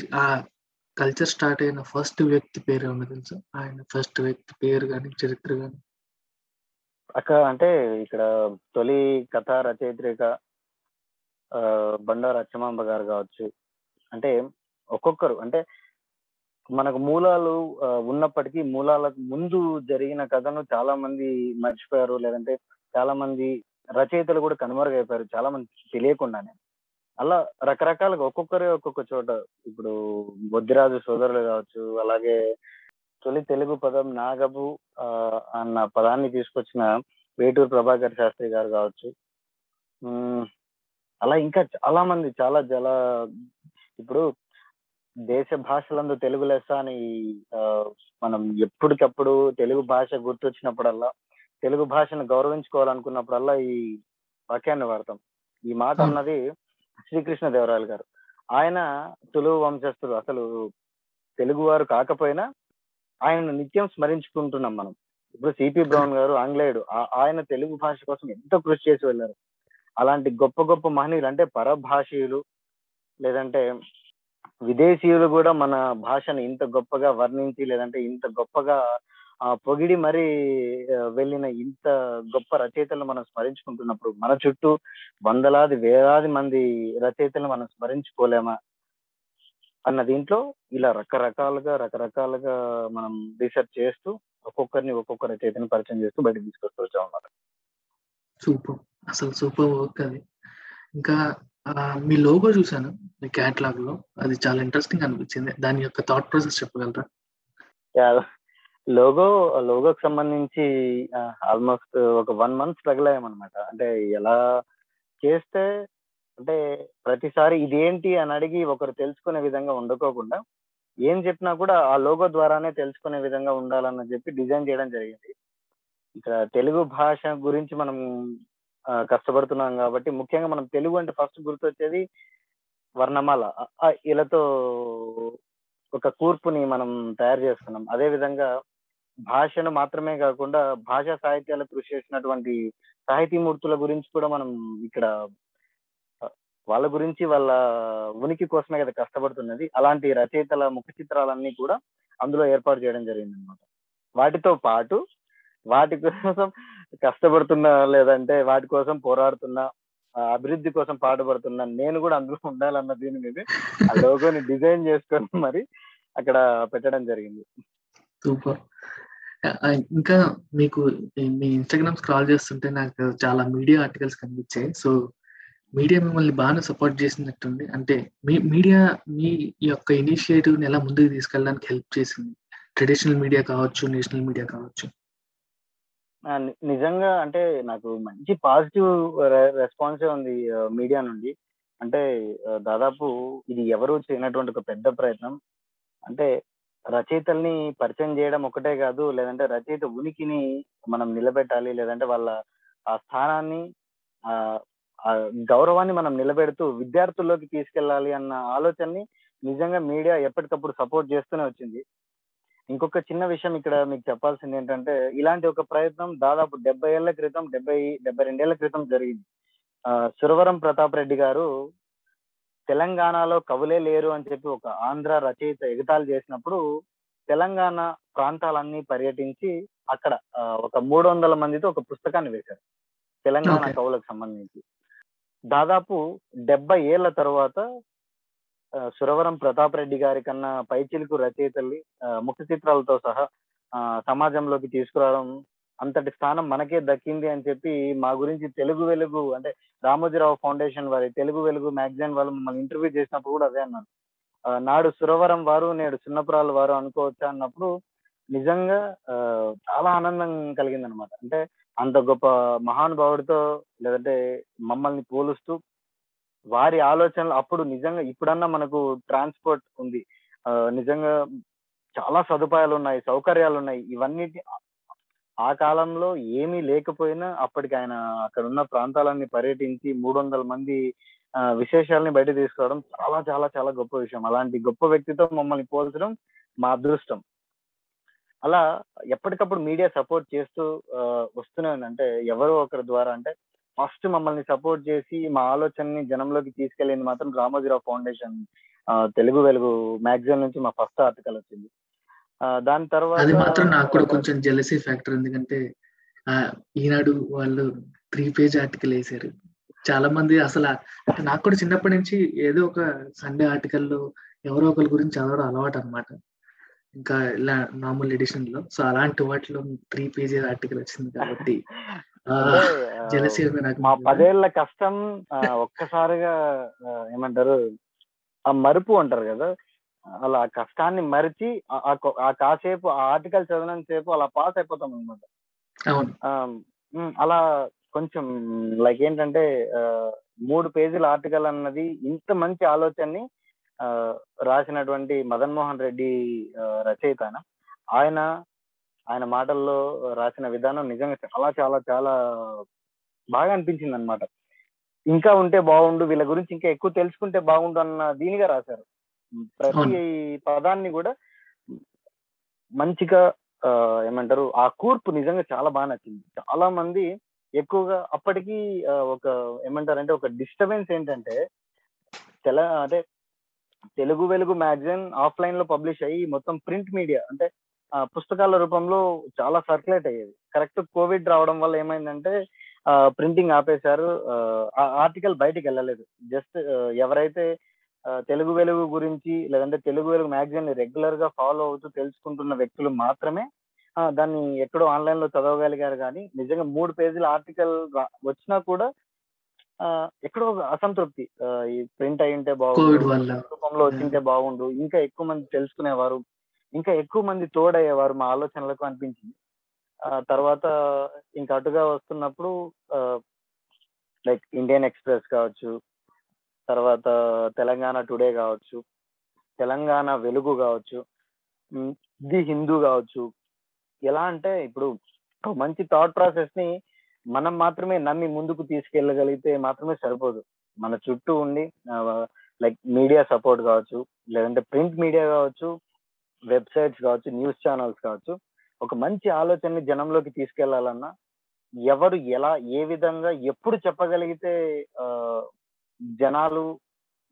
కల్చర్ స్టార్ట్ అయిన ఫస్ట్ వ్యక్తి పేరు ఏమన్నా తెలుసా? ఆయన ఫస్ట్ వ్యక్తి పేరు కానీ చరిత్ర కానీ అక్క అంటే ఇక్కడ తొలి కథ రచయిత్రిక ఆ, బండారు అచ్చమాంబ గారు కావచ్చు. అంటే ఒక్కొక్కరు అంటే మనకు మూలాలు ఉన్నప్పటికీ మూలాలకు ముందు జరిగిన కథను చాలా మంది మర్చిపోయారు. లేదంటే చాలా మంది రచయితలు కూడా కనుమరుగైపోయారు. చాలా మంది తెలియకుండానే. అలా రకరకాలుగా ఒక్కొక్కరే ఒక్కొక్క చోట. ఇప్పుడు బొద్దిరాజు సోదరులు కావచ్చు అలాగే తొలి తెలుగు పదం నాగబు ఆ, అన్న పదాన్ని తీసుకొచ్చిన వేటూరు ప్రభాకర్ శాస్త్రి గారు కావచ్చు. అలా ఇంకా చాలా మంది చాలా చాలా ఇప్పుడు దేశ భాషలందు తెలుగు లెస్స అని మనం ఎప్పటికప్పుడు తెలుగు భాష గుర్తొచ్చినప్పుడల్లా తెలుగు భాషను గౌరవించుకోవాలనుకున్నప్పుడల్లా ఈ వాక్యాన్ని వాడతాం. ఈ మాట అన్నది శ్రీకృష్ణ దేవరాయలు గారు. ఆయన తెలుగు వంశస్థులు అసలు తెలుగువారు కాకపోయినా ఆయన నిత్యం స్మరించుకుంటున్నాం మనం. ఇప్పుడు సిపి బ్రౌన్ గారు ఆంగ్లేయుడు ఆ- ఆయన తెలుగు భాష కోసం ఎంతో కృషి చేసి వెళ్ళారు? అలాంటి గొప్ప గొప్ప మహనీయులు అంటే పరభాషీయులు లేదంటే విదేశీయులు కూడా మన భాషను ఇంత గొప్పగా వర్ణించి లేదంటే ఇంత గొప్పగా ఆ, పొగిడి మరి వెళ్ళిన ఇంత గొప్ప రచయితలను మనం స్మరించుకుంటున్నప్పుడు మన చుట్టూ వందలాది వేలాది మంది రచయితలను మనం స్మరించుకోలేమా? అన్న దీంట్లో ఇలా రకరకాలుగా రకరకాలుగా మనం రీసెర్చ్ చేస్తూ ఒక్కొక్కరిని ఒక్కొక్క రచయితని పరిచయం చేస్తూ బయటకు తీసుకొస్తూ వచ్చాం అన్నమాట. సూపర్. అసలు సూపర్ వర్క్ అది. ఇంకా మీ లోగో చూసాను మీ క్యాటలాగ్లో అది చాలా ఇంట్రెస్టింగ్ అనిపించింది. దాని యొక్క థాట్ ప్రాసెస్ చెప్పగలరా? లోగో లోగోకి సంబంధించి ఆల్మోస్ట్ ఒక వన్ మంత్ స్ట్రగుల్ అయ్యామన్నమాట అంటే ఎలా చేస్తే అంటే ప్రతిసారి ఇదేంటి అని అడిగి ఒకరు తెలుసుకునే విధంగా ఉండకోకుండా ఏం చెప్పినా కూడా ఆ లోగో ద్వారానే తెలుసుకునే విధంగా ఉండాలని చెప్పి డిజైన్ చేయడం జరిగింది. ఇక్కడ తెలుగు భాష గురించి మనం కష్టపడుతున్నాం కాబట్టి ముఖ్యంగా మనం తెలుగు అంటే ఫస్ట్ గుర్తొచ్చేది వర్ణమాల. ఇలాతో ఒక కూర్పుని మనం తయారు చేసుకున్నాం అదే విధంగా భాషను మాత్రమే కాకుండా భాషా సాహిత్యాలకు కృషి చేసినటువంటి సాహితీమూర్తుల గురించి కూడా మనం ఇక్కడ వాళ్ళ గురించి వాళ్ళ ఉనికి కోసమే కదా కష్టపడుతున్నది. అలాంటి రచయితల ముఖ చిత్రాలన్నీ కూడా అందులో ఏర్పాటు చేయడం జరిగింది అనమాట వాటితో పాటు వాటి కోసం కష్టపడుతున్న లేదంటే వాటి కోసం పోరాడుతున్న అభివృద్ధి కోసం పాటుపడుతున్న నేను కూడా అందులో ఉండాలన్న దీని మీద ఆ లోగోని డిజైన్ చేసుకొని మరి అక్కడ పెట్టడం జరిగింది. సూపర్. ఇంకా మీకు మీ ఇన్స్టాగ్రామ్ స్క్రాల్ చేస్తుంటే నాకు చాలా మీడియా ఆర్టికల్స్ కనిపించాయి. సో మీడియా మిమ్మల్ని బాగా సపోర్ట్ చేసినట్టుంది. అంటే మీ మీడియా మీ యొక్క ఇనిషియేటివ్ని ఎలా ముందుకు తీసుకెళ్ళడానికి హెల్ప్ చేసింది? ట్రెడిషనల్ మీడియా కావచ్చు నేషనల్ మీడియా కావచ్చు. నిజంగా అంటే నాకు మంచి పాజిటివ్ రెస్పాన్స్ ఉంది మీడియా నుండి. అంటే దాదాపు ఇది ఎవరు చేయనటువంటి ఒక పెద్ద ప్రయత్నం. అంటే రచయితల్ని పరిచయం చేయడం ఒకటే కాదు లేదంటే రచయిత ఉనికిని మనం నిలబెట్టాలి లేదంటే వాళ్ళ ఆ స్థానాన్ని ఆ గౌరవాన్ని మనం నిలబెడుతూ విద్యార్థుల్లోకి తీసుకెళ్ళాలి అన్న ఆలోచనని నిజంగా మీడియా ఎప్పటికప్పుడు సపోర్ట్ చేస్తూనే వచ్చింది. ఇంకొక చిన్న విషయం ఇక్కడ మీకు చెప్పాల్సింది ఏంటంటే ఇలాంటి ఒక ప్రయత్నం దాదాపు డెబ్బై ఏళ్ళ క్రితం డెబ్బై డెబ్బై రెండేళ్ళ క్రితం జరిగింది. ఆ, సురవరం ప్రతాప్ రెడ్డి గారు తెలంగాణలో కవులే లేరు అని చెప్పి ఒక ఆంధ్ర రచయిత ఎగతాళి చేసినప్పుడు తెలంగాణ ప్రాంతాలన్నీ పర్యటించి అక్కడ ఒక మూడు వందల మందితో ఒక పుస్తకాన్ని వేశారు తెలంగాణ. కవులకు సంబంధించి దాదాపు డెబ్బై ఏళ్ళ తర్వాత సురవరం ప్రతాప్ రెడ్డి గారి కన్నా పైచిలుకు రచయితల్ని ముఖ చిత్రాలతో సహా ఆ, సమాజంలోకి తీసుకురావడం అంతటి స్థానం మనకే దక్కింది అని చెప్పి మా గురించి తెలుగు వెలుగు అంటే రామోజీరావు ఫౌండేషన్ వారి తెలుగు వెలుగు మ్యాగజైన్ వాళ్ళు మమ్మల్ని ఇంటర్వ్యూ చేసినప్పుడు కూడా అదే అన్నారు. నాడు సురవరం వారు నేడు సున్నపురాలు వారు అనుకోవచ్చా అన్నప్పుడు నిజంగా ఆ, చాలా ఆనందం కలిగింది అనమాట అంటే అంత గొప్ప మహానుభావుడితో లేదంటే మమ్మల్ని పోలుస్తూ వారి ఆలోచనలు అప్పుడు నిజంగా ఇప్పుడన్నా మనకు ట్రాన్స్పోర్ట్ ఉంది. ఆ, నిజంగా చాలా సదుపాయాలు ఉన్నాయి సౌకర్యాలు ఉన్నాయి. ఇవన్నీ ఆ కాలంలో ఏమీ లేకపోయినా అప్పటికి ఆయన అక్కడ ఉన్న ప్రాంతాలన్నీ పర్యటించి మూడు వందల మంది ఆ, విశేషాలని బయట తీసుకురావడం చాలా చాలా చాలా గొప్ప విషయం. అలాంటి గొప్ప వ్యక్తితో మమ్మల్ని పోల్చడం మా అదృష్టం. అలా ఎప్పటికప్పుడు మీడియా సపోర్ట్ చేస్తూ వస్తూనే అంటే ఎవరో ఒకరి ద్వారా అంటే ఫస్ట్ మమ్మల్ని సపోర్ట్ చేసి మా ఆలోచనని జనంలోకి తీసుకెళ్ళింది మాత్రం రామోజీరావు ఫౌండేషన్ తెలుగు వెలుగు మ్యాగజైన్ నుంచి మా ఫస్ట్ ఆర్టికల్ వచ్చింది. దాని తర్వాత అది మాత్రం నాకు కూడా కొంచెం జెలసీ ఫ్యాక్టర్ ఎందుకంటే ఈనాడు వాళ్ళు త్రీ పేజ్ ఆర్టికల్ వేశారు చాలా మంది అసలు అంటే నాకు కూడా చిన్నప్పటి నుంచి ఏదో ఒక సండే ఆర్టికల్లో ఎవరో ఒకరి గురించి చదవడం అలవాటు అన్నమాట. ఇంకా ఇలా నార్మల్ ఎడిషన్లో. సో అలాంటి వాటిలో త్రీ పేజెస్ ఆర్టికల్ వచ్చింది కాబట్టి జలసి మా. పదేళ్ళ కష్టం ఒక్కసారిగా ఏమంటారు ఆ మరుపు అంటారు కదా. అలా కష్టాన్ని మరిచి ఆ- కాసేపు ఆ ఆర్టికల్ చదివినంత సేపు అలా పాస్ అయిపోతాం అనమాట అలా కొంచెం లైక్ ఏంటంటే మూడు పేజీల ఆర్టికల్ అన్నది ఇంత మంచి ఆలోచనని ఆ, రాసినటువంటి మదన్ మోహన్ రెడ్డి రచయిత ఆయన. ఆయన ఆయన మాటల్లో రాసిన విధానం నిజంగా చాలా చాలా చాలా బాగా అనిపించింది అనమాట ఇంకా ఉంటే బాగుండు వీళ్ళ గురించి ఇంకా ఎక్కువ తెలుసుకుంటే బాగుండు అన్న దీనిగా రాశారు. ప్రతి. పదాన్ని కూడా మంచిగా ఆ, ఏమంటారు ఆ కూర్పు నిజంగా చాలా బాగా నచ్చింది. చాలా మంది ఎక్కువగా అప్పటికి ఒక ఏమంటారంటే ఒక డిస్టర్బెన్స్ ఏంటంటే తెల అంటే తెలుగు వెలుగు మ్యాగజైన్ ఆఫ్లైన్లో పబ్లిష్ అయ్యి మొత్తం ప్రింట్ మీడియా అంటే ఆ, పుస్తకాల రూపంలో చాలా సర్క్యులేట్ అయ్యేది. కరెక్ట్ కోవిడ్ రావడం వల్ల ఏమైందంటే ప్రింటింగ్ ఆపేశారు ఆ ఆర్టికల్ బయటికి వెళ్ళలేదు. జస్ట్ ఎవరైతే తెలుగు వెలుగు గురించి లేదంటే తెలుగు వెలుగు మ్యాగజైన్ రెగ్యులర్గా ఫాలో అవుతూ తెలుసుకుంటున్న వ్యక్తులు మాత్రమే దాన్ని ఎక్కడో ఆన్లైన్లో చదవగలిగారు కానీ నిజంగా మూడు పేజీల ఆర్టికల్ వచ్చినా కూడా ఆ, ఎక్కడో అసంతృప్తి. ఈ ప్రింట్ అయి ఉంటే బాగుండు రూపంలో వచ్చింటే బాగుండు ఇంకా ఎక్కువ మంది తెలుసుకునేవారు ఇంకా ఎక్కువ మంది తోడయ్యేవారు మా ఆలోచనలకు అనిపించింది. ఆ తర్వాత ఇంకా అటుగా వస్తున్నప్పుడు లైక్ ఇండియన్ ఎక్స్ప్రెస్ కావచ్చు తర్వాత తెలంగాణ టుడే కావచ్చు తెలంగాణ వెలుగు కావచ్చు ది హిందూ కావచ్చు. ఎలా అంటే ఇప్పుడు మంచి థాట్ ప్రాసెస్ని మనం మాత్రమే నమ్మి ముందుకు తీసుకెళ్ళగలిగితే మాత్రమే సరిపోదు. మన చుట్టూ ఉండి లైక్ మీడియా సపోర్ట్ కావచ్చు లేదంటే ప్రింట్ మీడియా కావచ్చు వెబ్సైట్స్ కావచ్చు న్యూస్ ఛానల్స్ కావచ్చు. ఒక మంచి ఆలోచనని జనంలోకి తీసుకెళ్ళాలన్నా ఎవరు ఎలా ఏ విధంగా ఎప్పుడు చెప్పగలిగితే జనాలు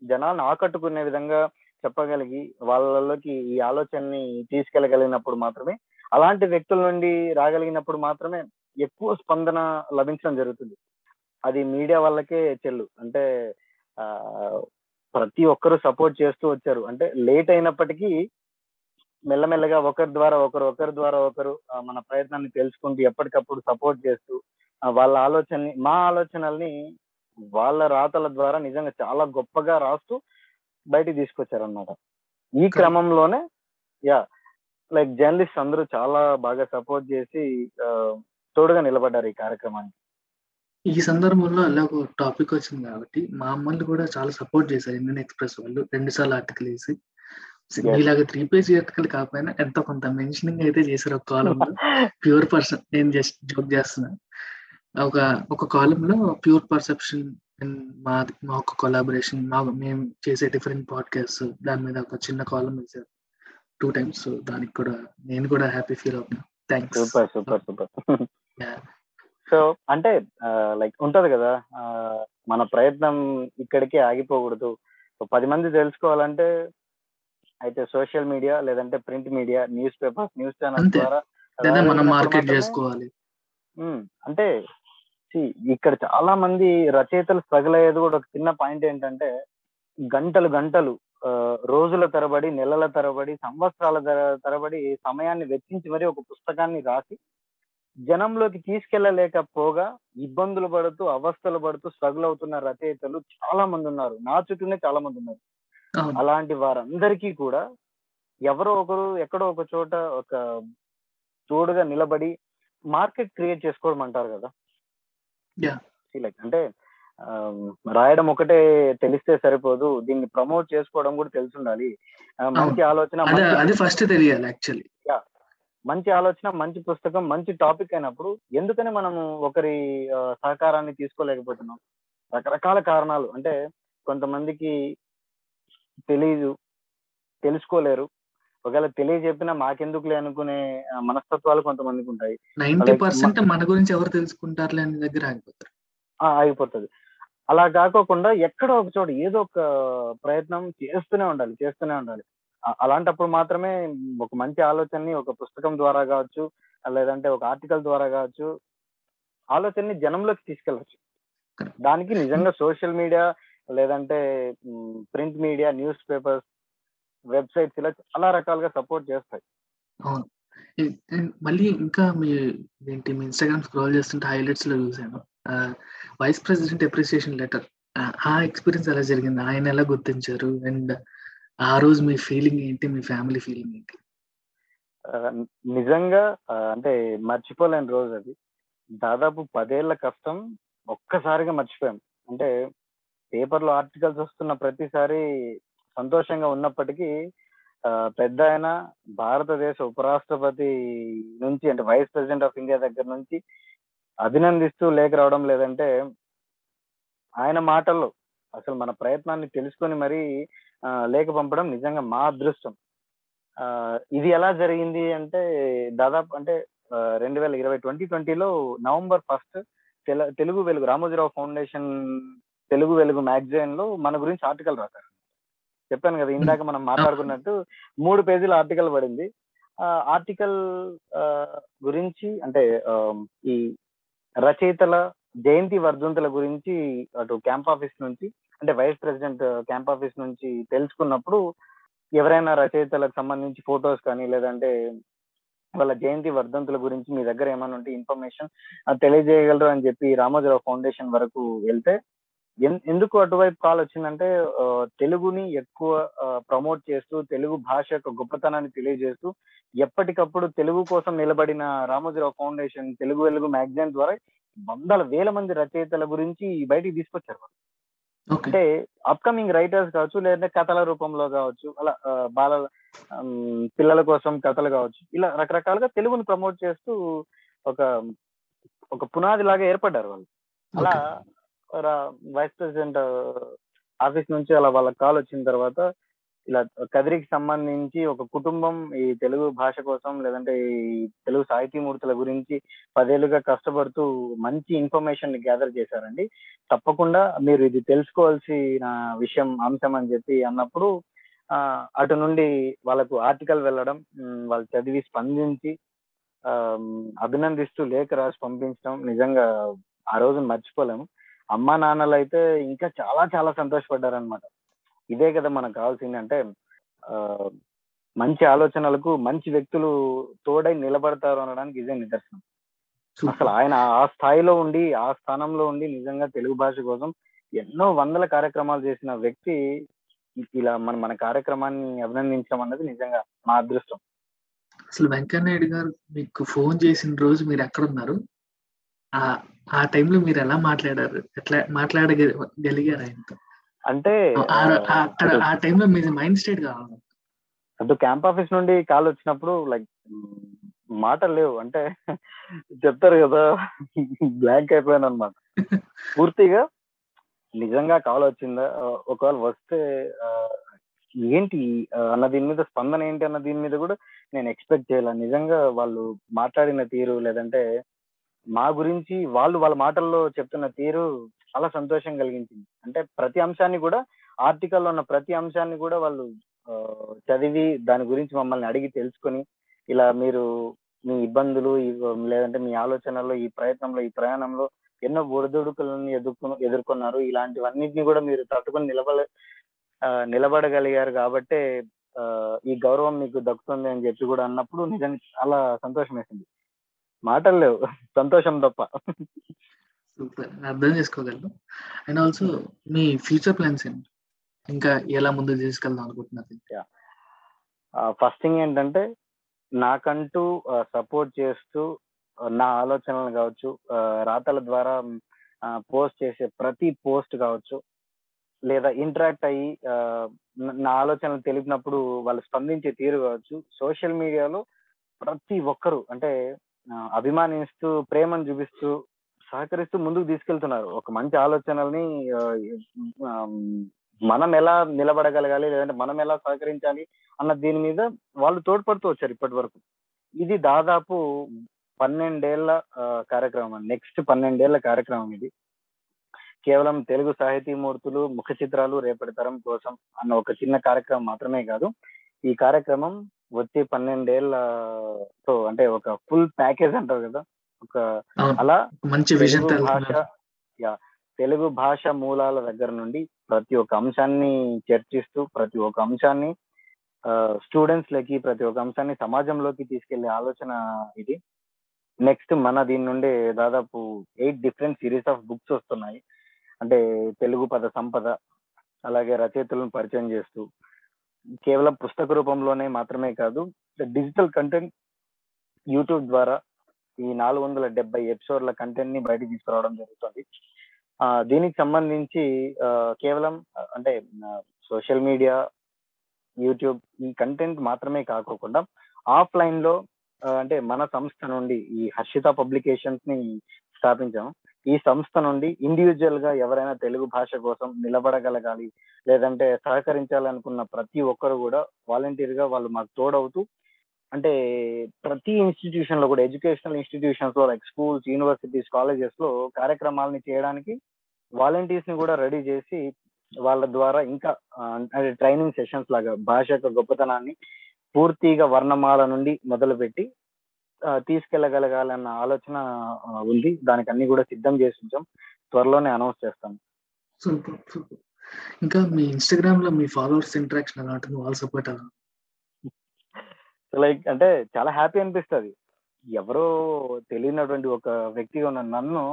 జనాలను ఆకట్టుకునే విధంగా చెప్పగలిగి వాళ్ళలోకి ఈ ఆలోచనని తీసుకెళ్ళగలిగినప్పుడు మాత్రమే అలాంటి వ్యక్తుల నుండి రాగలిగినప్పుడు మాత్రమే ఎక్కువ స్పందన లభించడం జరుగుతుంది. అది మీడియా వాళ్ళకే చెల్లు. అంటే ఆ ప్రతి ఒక్కరు సపోర్ట్ చేస్తూ వచ్చారు. అంటే లేట్ అయినప్పటికీ మెల్లమెల్లగా ఒకరి ద్వారా ఒకరు ఒకరి ద్వారా ఒకరు మన ప్రయత్నాన్ని తెలుసుకుంటూ ఎప్పటికప్పుడు సపోర్ట్ చేస్తూ వాళ్ళ ఆలోచనని మా ఆలోచనల్ని వాళ్ళ రాతల ద్వారా నిజంగా చాలా గొప్పగా రాస్తూ బయటికి తీసుకొచ్చారు అనమాట ఈ క్రమంలోనే యా లైక్ జర్నలిస్ట్ అందరూ చాలా బాగా సపోర్ట్ చేసి తోడుగా నిలబడ్డారు ఈ కార్యక్రమానికి. ఈ సందర్భంలో అలా ఒక టాపిక్ వచ్చింది కాబట్టి మా అమ్మల్ని కూడా చాలా సపోర్ట్ చేశారు ఇండియన్ ఎక్స్ప్రెస్ వాళ్ళు. రెండు సార్లు ఆర్టికల్ వేసి మీలాగా త్రీ పేజ్ ఆర్టికల్ కాకపోయినా ఎంతో కొంత మెన్షనింగ్ అయితే చేశారు ఒక కాలం లో ప్యూర్ పర్సన్ నేను జస్ట్ జోక్ చేస్తున్నా ఒక ఒక కాలం లో ప్యూర్ పర్సెప్షన్ మా మా ఒక కొలాబరేషన్ మా మేము చేసే డిఫరెంట్ పాడ్కాస్ట్ దాని మీద ఒక చిన్న కాలం వేశారు. టూ టైమ్స్ దానికి కూడా నేను కూడా హ్యాపీ ఫీల్ అవుతున్నా. Thanks super super super so అంటే లైక్ ఉంటది కదా మన ప్రయత్నం ఇక్కడికే ఆగిపోకూడదు. పది మంది తెలుసుకోవాలంటే అయితే సోషల్ మీడియా లేదంటే print media newspapers news channels అంతే. ద్వారా మనం మార్కెట్ చేసుకోవాలి. ఉమ్, అంటే ఇక్కడ చాలా మంది రచయితలు స్ట్రగుల్ అయ్యేది కూడా ఒక చిన్న పాయింట్ ఏంటంటే గంటలు గంటలు రోజుల తరబడి నెలల తరబడి సంవత్సరాల తర- తరబడి సమయాన్ని వెచ్చించి మరి ఒక పుస్తకాన్ని రాసి జనంలోకి తీసుకెళ్ళలేకపోగా ఇబ్బందులు పడుతూ అవస్థలు పడుతూ స్ట్రగుల్ అవుతున్న రచయితలు చాలా మంది ఉన్నారు నా చుట్టూనే చాలా మంది ఉన్నారు. అలాంటి వారందరికీ కూడా ఎవరో ఒకరు ఎక్కడో ఒక చోట ఒక తోడుగా నిలబడి మార్కెట్ క్రియేట్ చేసుకోవడం అంటారు కదా. లైక్ అంటే రాయడం ఒకటే తెలిస్తే సరిపోదు దీన్ని ప్రమోట్ చేసుకోవడం కూడా తెలిసి ఉండాలి మంచి. ఆలోచన అదే ఫస్ట్ తెలియాలి యాక్చువల్లీ యా మంచి ఆలోచన మంచి పుస్తకం మంచి టాపిక్ అయినప్పుడు ఎందుకని మనము ఒకరి సహకారాన్ని తీసుకోలేకపోతున్నాం? రకరకాల కారణాలు. అంటే కొంతమందికి తెలియదు తెలుసుకోలేరు. ఒకవేళ తెలియజెప్పినా మాకెందుకులే అనుకునే మనస్తత్వాలు కొంతమందికి ఉంటాయి. నైన్టీ పర్సెంట్ మన గురించి ఎవరు తెలుసుకుంటారులే అనే దగ్గర ఆగిపోతారు. ఆ, ఆగిపోతుంది. అలా కాకోకుండా ఎక్కడో ఒక చోట ఏదో ఒక ప్రయత్నం చేస్తూనే ఉండాలి చేస్తూనే ఉండాలి. అలాంటప్పుడు మాత్రమే ఒక మంచి ఆలోచనని ఒక పుస్తకం ద్వారా కావచ్చు లేదంటే ఒక ఆర్టికల్ ద్వారా కావచ్చు ఆలోచనని జనంలోకి తీసుకెళ్ళచ్చు. దానికి నిజంగా సోషల్ మీడియా లేదంటే print media newspapers websites ఇలా చాలా రకాలుగా సపోర్ట్ చేస్తాయి. అవును. మళ్ళీ ఇంకా మీ ఏంటి మీ ఇన్స్టాగ్రామ్ స్క్రోల్ చేస్తుంటే హైలైట్స్లో చూసాను వైస్ ప్రెసిడెంట్ అప్రిసియేషన్ లెటర్ ఆ ఎక్స్పీరియన్స్ ఎలా జరిగింది? ఆయన ఎలా గుర్తించారు? అండ్ ఆ రోజు మీ ఫీలింగ్ ఏంటి? మీ ఫ్యామిలీ ఫీలింగ్ ఏంటి? నిజంగా అంటే మర్చిపోలేని రోజు అది. దాదాపు పదేళ్ళ కష్టం ఒక్కసారిగా మర్చిపోయాం. అంటే పేపర్లో ఆర్టికల్స్ వస్తున్న ప్రతిసారి సంతోషంగా ఉన్నప్పటికీ ఆ, పెద్ద ఆయన భారతదేశ ఉపరాష్ట్రపతి నుంచి అంటే వైస్ ప్రెసిడెంట్ ఆఫ్ ఇండియా దగ్గర నుంచి అభినందిస్తూ లేఖ రావడం లేదంటే ఆయన మాటల్లో అసలు మన ప్రయత్నాన్ని తెలుసుకొని మరీ లేఖ పంపడం నిజంగా మా అదృష్టం. ఆ, ఇది ఎలా జరిగింది అంటే దాదాపు అంటే రెండు వేల ఇరవై ట్వంటీ ట్వంటీలో నవంబర్ ఫస్ట్ తెలుగు వెలుగు రామోజీరావు ఫౌండేషన్ తెలుగు వెలుగు మ్యాగజైన్లో మన గురించి ఆర్టికల్ రాశారు. చెప్పాను కదా ఇందాక మనం మాట్లాడుకున్నట్టు మూడు పేజీల ఆర్టికల్ పడింది. ఆ ఆర్టికల్ గురించి అంటే ఈ రచయితల జయంతి వర్ధంతుల గురించి అటు క్యాంప్ ఆఫీస్ నుంచి అంటే వైస్ ప్రెసిడెంట్ క్యాంప్ ఆఫీస్ నుంచి తెలుసుకున్నప్పుడు ఎవరైనా రచయితలకు సంబంధించి ఫొటోస్ కానీ లేదంటే వాళ్ళ జయంతి వర్ధంతుల గురించి మీ దగ్గర ఏమైనా ఉంటే ఇన్ఫర్మేషన్ తెలియజేయగలరు అని చెప్పి రామోజీరావు ఫౌండేషన్ వరకు వెళ్తే ఎందుకు అటువైపు కాల్ వచ్చిందంటే తెలుగుని ఎక్కువ ప్రమోట్ చేస్తూ తెలుగు భాష యొక్క గొప్పతనాన్ని తెలియజేస్తూ ఎప్పటికప్పుడు తెలుగు కోసం నిలబడిన రామోజీరావు ఫౌండేషన్ తెలుగు వెలుగు మ్యాగజైన్ ద్వారా వందల వేల మంది రచయితల గురించి బయటికి తీసుకొచ్చారు వాళ్ళు. అంటే అప్కమింగ్ రైటర్స్ కావచ్చు లేదంటే కథల రూపంలో కావచ్చు అలా బాల పిల్లల కోసం కథలు కావచ్చు ఇలా రకరకాలుగా తెలుగుని ప్రమోట్ చేస్తూ ఒక ఒక పునాది లాగా ఏర్పడ్డారు వాళ్ళు. అలా వైస్ ప్రెసిడెంట్ ఆఫీస్ నుంచి అలా వాళ్ళకి కాల్ వచ్చిన తర్వాత ఇలా కదిరికి సంబంధించి ఒక కుటుంబం ఈ తెలుగు భాష కోసం లేదంటే ఈ తెలుగు సాహితీమూర్తుల గురించి పదేళ్ళుగా కష్టపడుతూ మంచి ఇన్ఫర్మేషన్ గ్యాదర్ చేశారండి. తప్పకుండా మీరు ఇది తెలుసుకోవాల్సిన విషయం అంశం అని చెప్పి అన్నప్పుడు అటు నుండి వాళ్ళకు ఆర్టికల్ వెళ్ళడం వాళ్ళు చదివి స్పందించి అభినందిస్తూ లేఖ రాసి పంపించడం నిజంగా ఆ రోజు మర్చిపోలేము. అమ్మా నాన్నలు అయితే ఇంకా చాలా చాలా సంతోషపడ్డారనమాట ఇదే కదా మనకు కావాల్సింది అంటే మంచి ఆలోచనలకు మంచి వ్యక్తులు తోడై నిలబడతారు అనడానికి ఇదే నిదర్శనం. అసలు ఆయన ఆ స్థాయిలో ఉండి ఆ స్థానంలో ఉండి నిజంగా తెలుగు భాష కోసం ఎన్నో వందల కార్యక్రమాలు చేసిన వ్యక్తి ఇలా మన మన కార్యక్రమాన్ని అభినందించడం అన్నది నిజంగా మా అదృష్టం. అసలు వెంకయ్యనాయుడు గారు మీకు ఫోన్ చేసిన రోజు మీరు ఎక్కడ ఉన్నారు ఆ టైంలో మీరు ఎలా మాట్లాడారు? ఎట్లా మాట్లాడగలిగారు ఆయనతో? అంటే అక్కడ ఆ టైంలో మీ మైండ్ స్టేట్ కావాలి. అటు క్యాంప్ ఆఫీస్ నుండి కాల్ వచ్చినప్పుడు లైక్ మాటలు లేవు. అంటే చెప్తారు కదా బ్లాంక్ అయిపోయాను అనమాట పూర్తిగా నిజంగా కాల్ వచ్చిందా? ఒకవేళ వస్తే ఏంటి అన్న దీని మీద స్పందన ఏంటి అన్న దీని మీద కూడా నేను ఎక్స్పెక్ట్ చేయాల నిజంగా వాళ్ళు మాట్లాడిన తీరు లేదంటే మా గురించి వాళ్ళు వాళ్ళ మాటల్లో చెప్తున్న తీరు చాలా సంతోషం కలిగించింది. అంటే ప్రతి అంశాన్ని కూడా ఆర్టికల్లో ఉన్న ప్రతి అంశాన్ని కూడా వాళ్ళు చదివి దాని గురించి మమ్మల్ని అడిగి తెలుసుకొని ఇలా మీరు మీ ఇబ్బందులు లేదంటే మీ ఆలోచనలో ఈ ప్రయత్నంలో ఈ ప్రయాణంలో ఎన్నో ఒడిదుడుకులను ఎదుర్కొ ఎదుర్కొన్నారు. ఇలాంటివన్నిటిని కూడా మీరు తట్టుకొని నిలబడ ఆ, నిలబడగలిగారు కాబట్టే ఈ గౌరవం మీకు దక్కుతుంది అని చెప్పి కూడా అన్నప్పుడు నిజంగా చాలా సంతోషం వేసింది మాటలు లేవు. సంతోషం తప్ప. సూపర్. అర్థం చేసుకోగలను. అండ్ ఆల్సో మీ ఫ్యూచర్ ప్లాన్స్ ఏంటి? ఇంకా ఎలా ముందు తీసుకెళ్దాం అనుకుంటున్నారు? ఫస్ట్ థింగ్ ఏంటంటే నాకంటూ సపోర్ట్ చేస్తూ నా ఆలోచనలు కావచ్చు రాతల ద్వారా పోస్ట్ చేసే ప్రతి పోస్ట్ కావచ్చు లేదా ఇంటరాక్ట్ అయ్యి న- ఆలోచనలు తెలిపినప్పుడు వాళ్ళు స్పందించే తీరు కావచ్చు సోషల్ మీడియాలో ప్రతి ఒక్కరు అంటే అభిమానిస్తూ ప్రేమను చూపిస్తూ సహకరిస్తూ ముందుకు తీసుకెళ్తున్నారు. ఒక మంచి ఆలోచనల్ని మనం ఎలా నిలబడగలగాలి లేదంటే మనం ఎలా సహకరించాలి అన్న దీని మీద వాళ్ళు తోడ్పడుతూ వచ్చారు ఇప్పటి వరకు ఇది దాదాపు పన్నెండేళ్ళ కార్యక్రమం. నెక్స్ట్ పన్నెండేళ్ళ కార్యక్రమం ఇది. కేవలం తెలుగు సాహితీమూర్తులు ముఖ చిత్రాలు రేపటి తరం కోసం అన్న ఒక చిన్న కార్యక్రమం మాత్రమే కాదు. ఈ కార్యక్రమం వచ్చే పన్నెండేళ్ళ తో అంటే ఒక ఫుల్ ప్యాకేజ్ అంటారు కదా? ఒక. అలా మంచి విజన్ భాష యా తెలుగు భాష మూలాల దగ్గర నుండి ప్రతి ఒక్క అంశాన్ని చర్చిస్తూ ప్రతి ఒక్క అంశాన్ని స్టూడెంట్స్ లకి ప్రతి ఒక్క అంశాన్ని సమాజంలోకి తీసుకెళ్ళే ఆలోచన ఇది. నెక్స్ట్ మన దీని నుండి దాదాపు eight different series of books వస్తున్నాయి. అంటే తెలుగు పద సంపద అలాగే రచయితలను పరిచయం చేస్తూ కేవలం పుస్తక రూపంలోనే మాత్రమే కాదు డిజిటల్ కంటెంట్ యూట్యూబ్ ద్వారా ఈ నాలుగు వందల డెబ్బై ఎపిసోడ్ల కంటెంట్ని బయటకు తీసుకురావడం జరుగుతుంది. దీనికి సంబంధించి కేవలం అంటే సోషల్ మీడియా యూట్యూబ్ ఈ కంటెంట్ మాత్రమే కాకోకుండా ఆఫ్లైన్లో అంటే మన సంస్థ నుండి ఈ హర్షిత పబ్లికేషన్స్ని స్థాపించాము. ఈ సంస్థ నుండి ఇండివిజువల్గా ఎవరైనా తెలుగు భాష కోసం నిలబడగలగాలి లేదంటే సహకరించాలనుకున్న ప్రతి ఒక్కరు కూడా వాలంటీర్గా వాళ్ళు మాకు తోడవుతూ అంటే ప్రతి ఇన్స్టిట్యూషన్లో కూడా ఎడ్యుకేషనల్ ఇన్స్టిట్యూషన్స్లో లైక్ స్కూల్స్ యూనివర్సిటీస్ కాలేజెస్లో కార్యక్రమాలని చేయడానికి వాలంటీర్స్ని కూడా రెడీ చేసి వాళ్ళ ద్వారా ఇంకా అంటే ట్రైనింగ్ సెషన్స్ లాగా భాష యొక్క గొప్పతనాన్ని పూర్తిగా వర్ణమాల నుండి మొదలుపెట్టి తీసుకెళ్ళగలగాలన్న ఆలోచన ఉంది. దానికి అన్ని కూడా సిద్ధం చేసి ఉంచాం త్వరలోనే అనౌన్స్ చేస్తాం. Super super. ఇంకా మీ ఇన్స్టాగ్రామ్లో మీ ఫాలోవర్స్ ఇంటరాక్షన్ ఎలా ఉంటుంది వాళ్ళ సపోర్ట్ ఎలా లైక్ అంటే చాలా హ్యాపీ అనిపిస్తుంది. ఎవరో తెలియనటువంటి ఒక వ్యక్తిగా ఉన్న నన్ను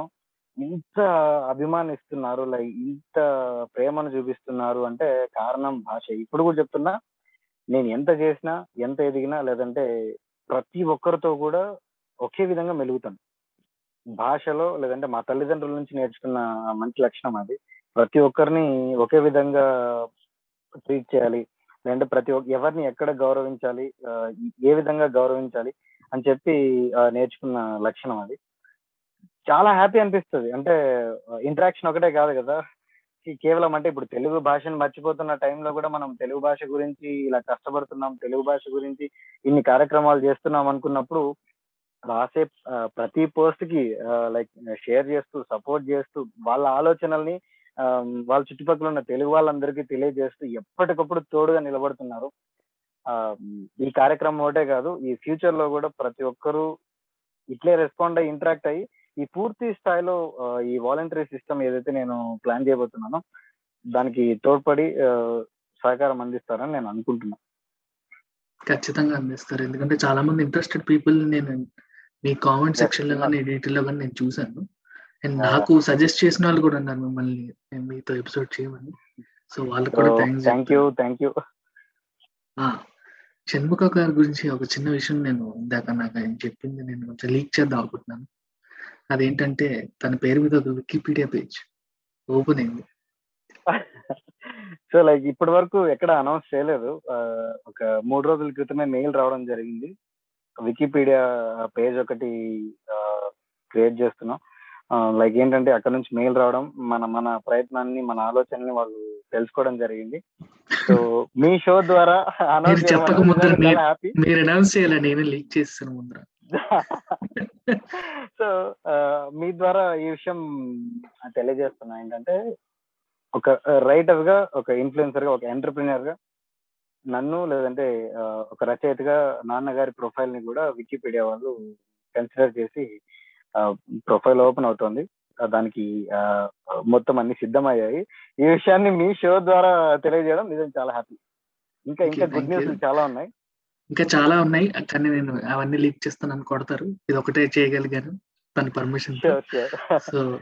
ఇంత అభిమానిస్తున్నారు లైక్ ఇంత ప్రేమను చూపిస్తున్నారు అంటే కారణం భాష. ఇప్పుడు కూడా చెప్తున్నా నేను ఎంత చేసినా ఎంత ఎదిగినా లేదంటే ప్రతి ఒక్కరితో కూడా ఒకే విధంగా మెలుగుతాను భాషలో లేదంటే మా తల్లిదండ్రుల నుంచి నేర్చుకున్న మంచి లక్షణం అది. ప్రతి ఒక్కరిని ఒకే విధంగా ట్రీట్ చేయాలి. లేదంటే ప్రతి ఒక్క ఎవరిని ఎక్కడ గౌరవించాలి ఏ విధంగా గౌరవించాలి అని చెప్పి నేర్చుకున్న లక్షణం అది. చాలా హ్యాపీ అనిపిస్తుంది. అంటే ఇంటరాక్షన్ ఒకటే కాదు కదా. కేవలం అంటే ఇప్పుడు తెలుగు భాషను మర్చిపోతున్న టైంలో కూడా మనం తెలుగు భాష గురించి ఇలా కష్టపడుతున్నాం తెలుగు భాష గురించి ఇన్ని కార్యక్రమాలు చేస్తున్నాం అనుకున్నప్పుడు రాసే ప్రతి పోస్ట్కి లైక్ షేర్ చేస్తూ సపోర్ట్ చేస్తూ వాళ్ళ ఆలోచనల్ని వాళ్ళ చుట్టుపక్కల ఉన్న తెలుగు వాళ్ళందరికీ తెలియజేస్తూ ఎప్పటికప్పుడు తోడుగా నిలబడుతున్నారు. ఆ, ఈ కార్యక్రమం ఒకటే కాదు ఈ ఫ్యూచర్లో కూడా ప్రతి ఒక్కరూ ఇట్లే రెస్పాండ్ అయ్యి ఇంటరాక్ట్ అయ్యి ఈ పూర్తి స్థాయిలో ఈ వాలంటరీ సిస్టమ్ ఏదైతే నేను ప్లాన్ చేయబోతున్నానో దానికి తోడ్పడి సహకారం అందిస్తారని నేను అనుకుంటున్నాను ఖచ్చితంగా అందిస్తారు. ఎందుకంటే చాలా మంది ఇంట్రెస్టెడ్ పీపుల్ నేను మీ కామెంట్ సెక్షన్లో. కానీ ఎడిట్లో కానీ నేను చూసాను అండ్. నాకు సజెస్ట్ చేసిన వాళ్ళు కూడా ఉన్నారు మిమ్మల్ని. నేను మీతో ఎపిసోడ్ చేయమని. సో వాళ్ళకి కూడా thanks thank you thank you Shanmukha గారి గురించి ఒక చిన్న విషయం నేను ఇందాక నాకు ఆయన చెప్పింది. నేను కొంచెం లీక్ చేద్దాం అనుకుంటున్నాను. అదేంటంటే తన పేరు మీద ఒక వికీపీడియా పేజ్ ఓపెన్ అయింది. సో లైక్ ఇప్పటి వరకు ఎక్కడ అనౌన్స్ చేయలేదు. ఒక మూడు రోజుల క్రితమే మెయిల్ రావడం జరిగింది. వికీపీడియా పేజ్ ఒకటి క్రియేట్ చేస్తున్నాం. లైక్ ఏంటంటే అక్కడ నుంచి మెయిల్ రావడం మన మన ప్రయత్నాన్ని మన ఆలోచనని వాళ్ళు తెలుసుకోవడం జరిగింది. సో మీ షో ద్వారా అనౌన్స్ హ్యాపీ మీరు అనౌన్స్ చేయాలి? నేను లీక్ చేస్తాను ముందర. సో మీ ద్వారా ఈ విషయం తెలియజేస్తున్నా ఏంటంటే ఒక రైటర్గా ఒక ఇన్ఫ్లుయెన్సర్గా ఒక ఎంటర్ప్రినర్గా నన్ను లేదంటే ఒక రచయితగా నాన్నగారి ప్రొఫైల్ని కూడా వికీపీడియా వాళ్ళు కన్సిడర్ చేసి ప్రొఫైల్ ఓపెన్ అవుతోంది. దానికి మొత్తం అన్ని సిద్ధమయ్యాయి. ఈ విషయాన్ని మీ షో ద్వారా తెలియజేయడం నిజం చాలా హ్యాపీ. ఇంకా ఇంకా గుడ్. న్యూస్ చాలా ఉన్నాయి. ఇంకా చాలా ఉన్నాయి. కానీ నేను అవన్నీ లీక్ చేస్తాను అని కొడతారు. ఇది ఒకటే చేయగలిగాను. తన పర్మిషన్ సో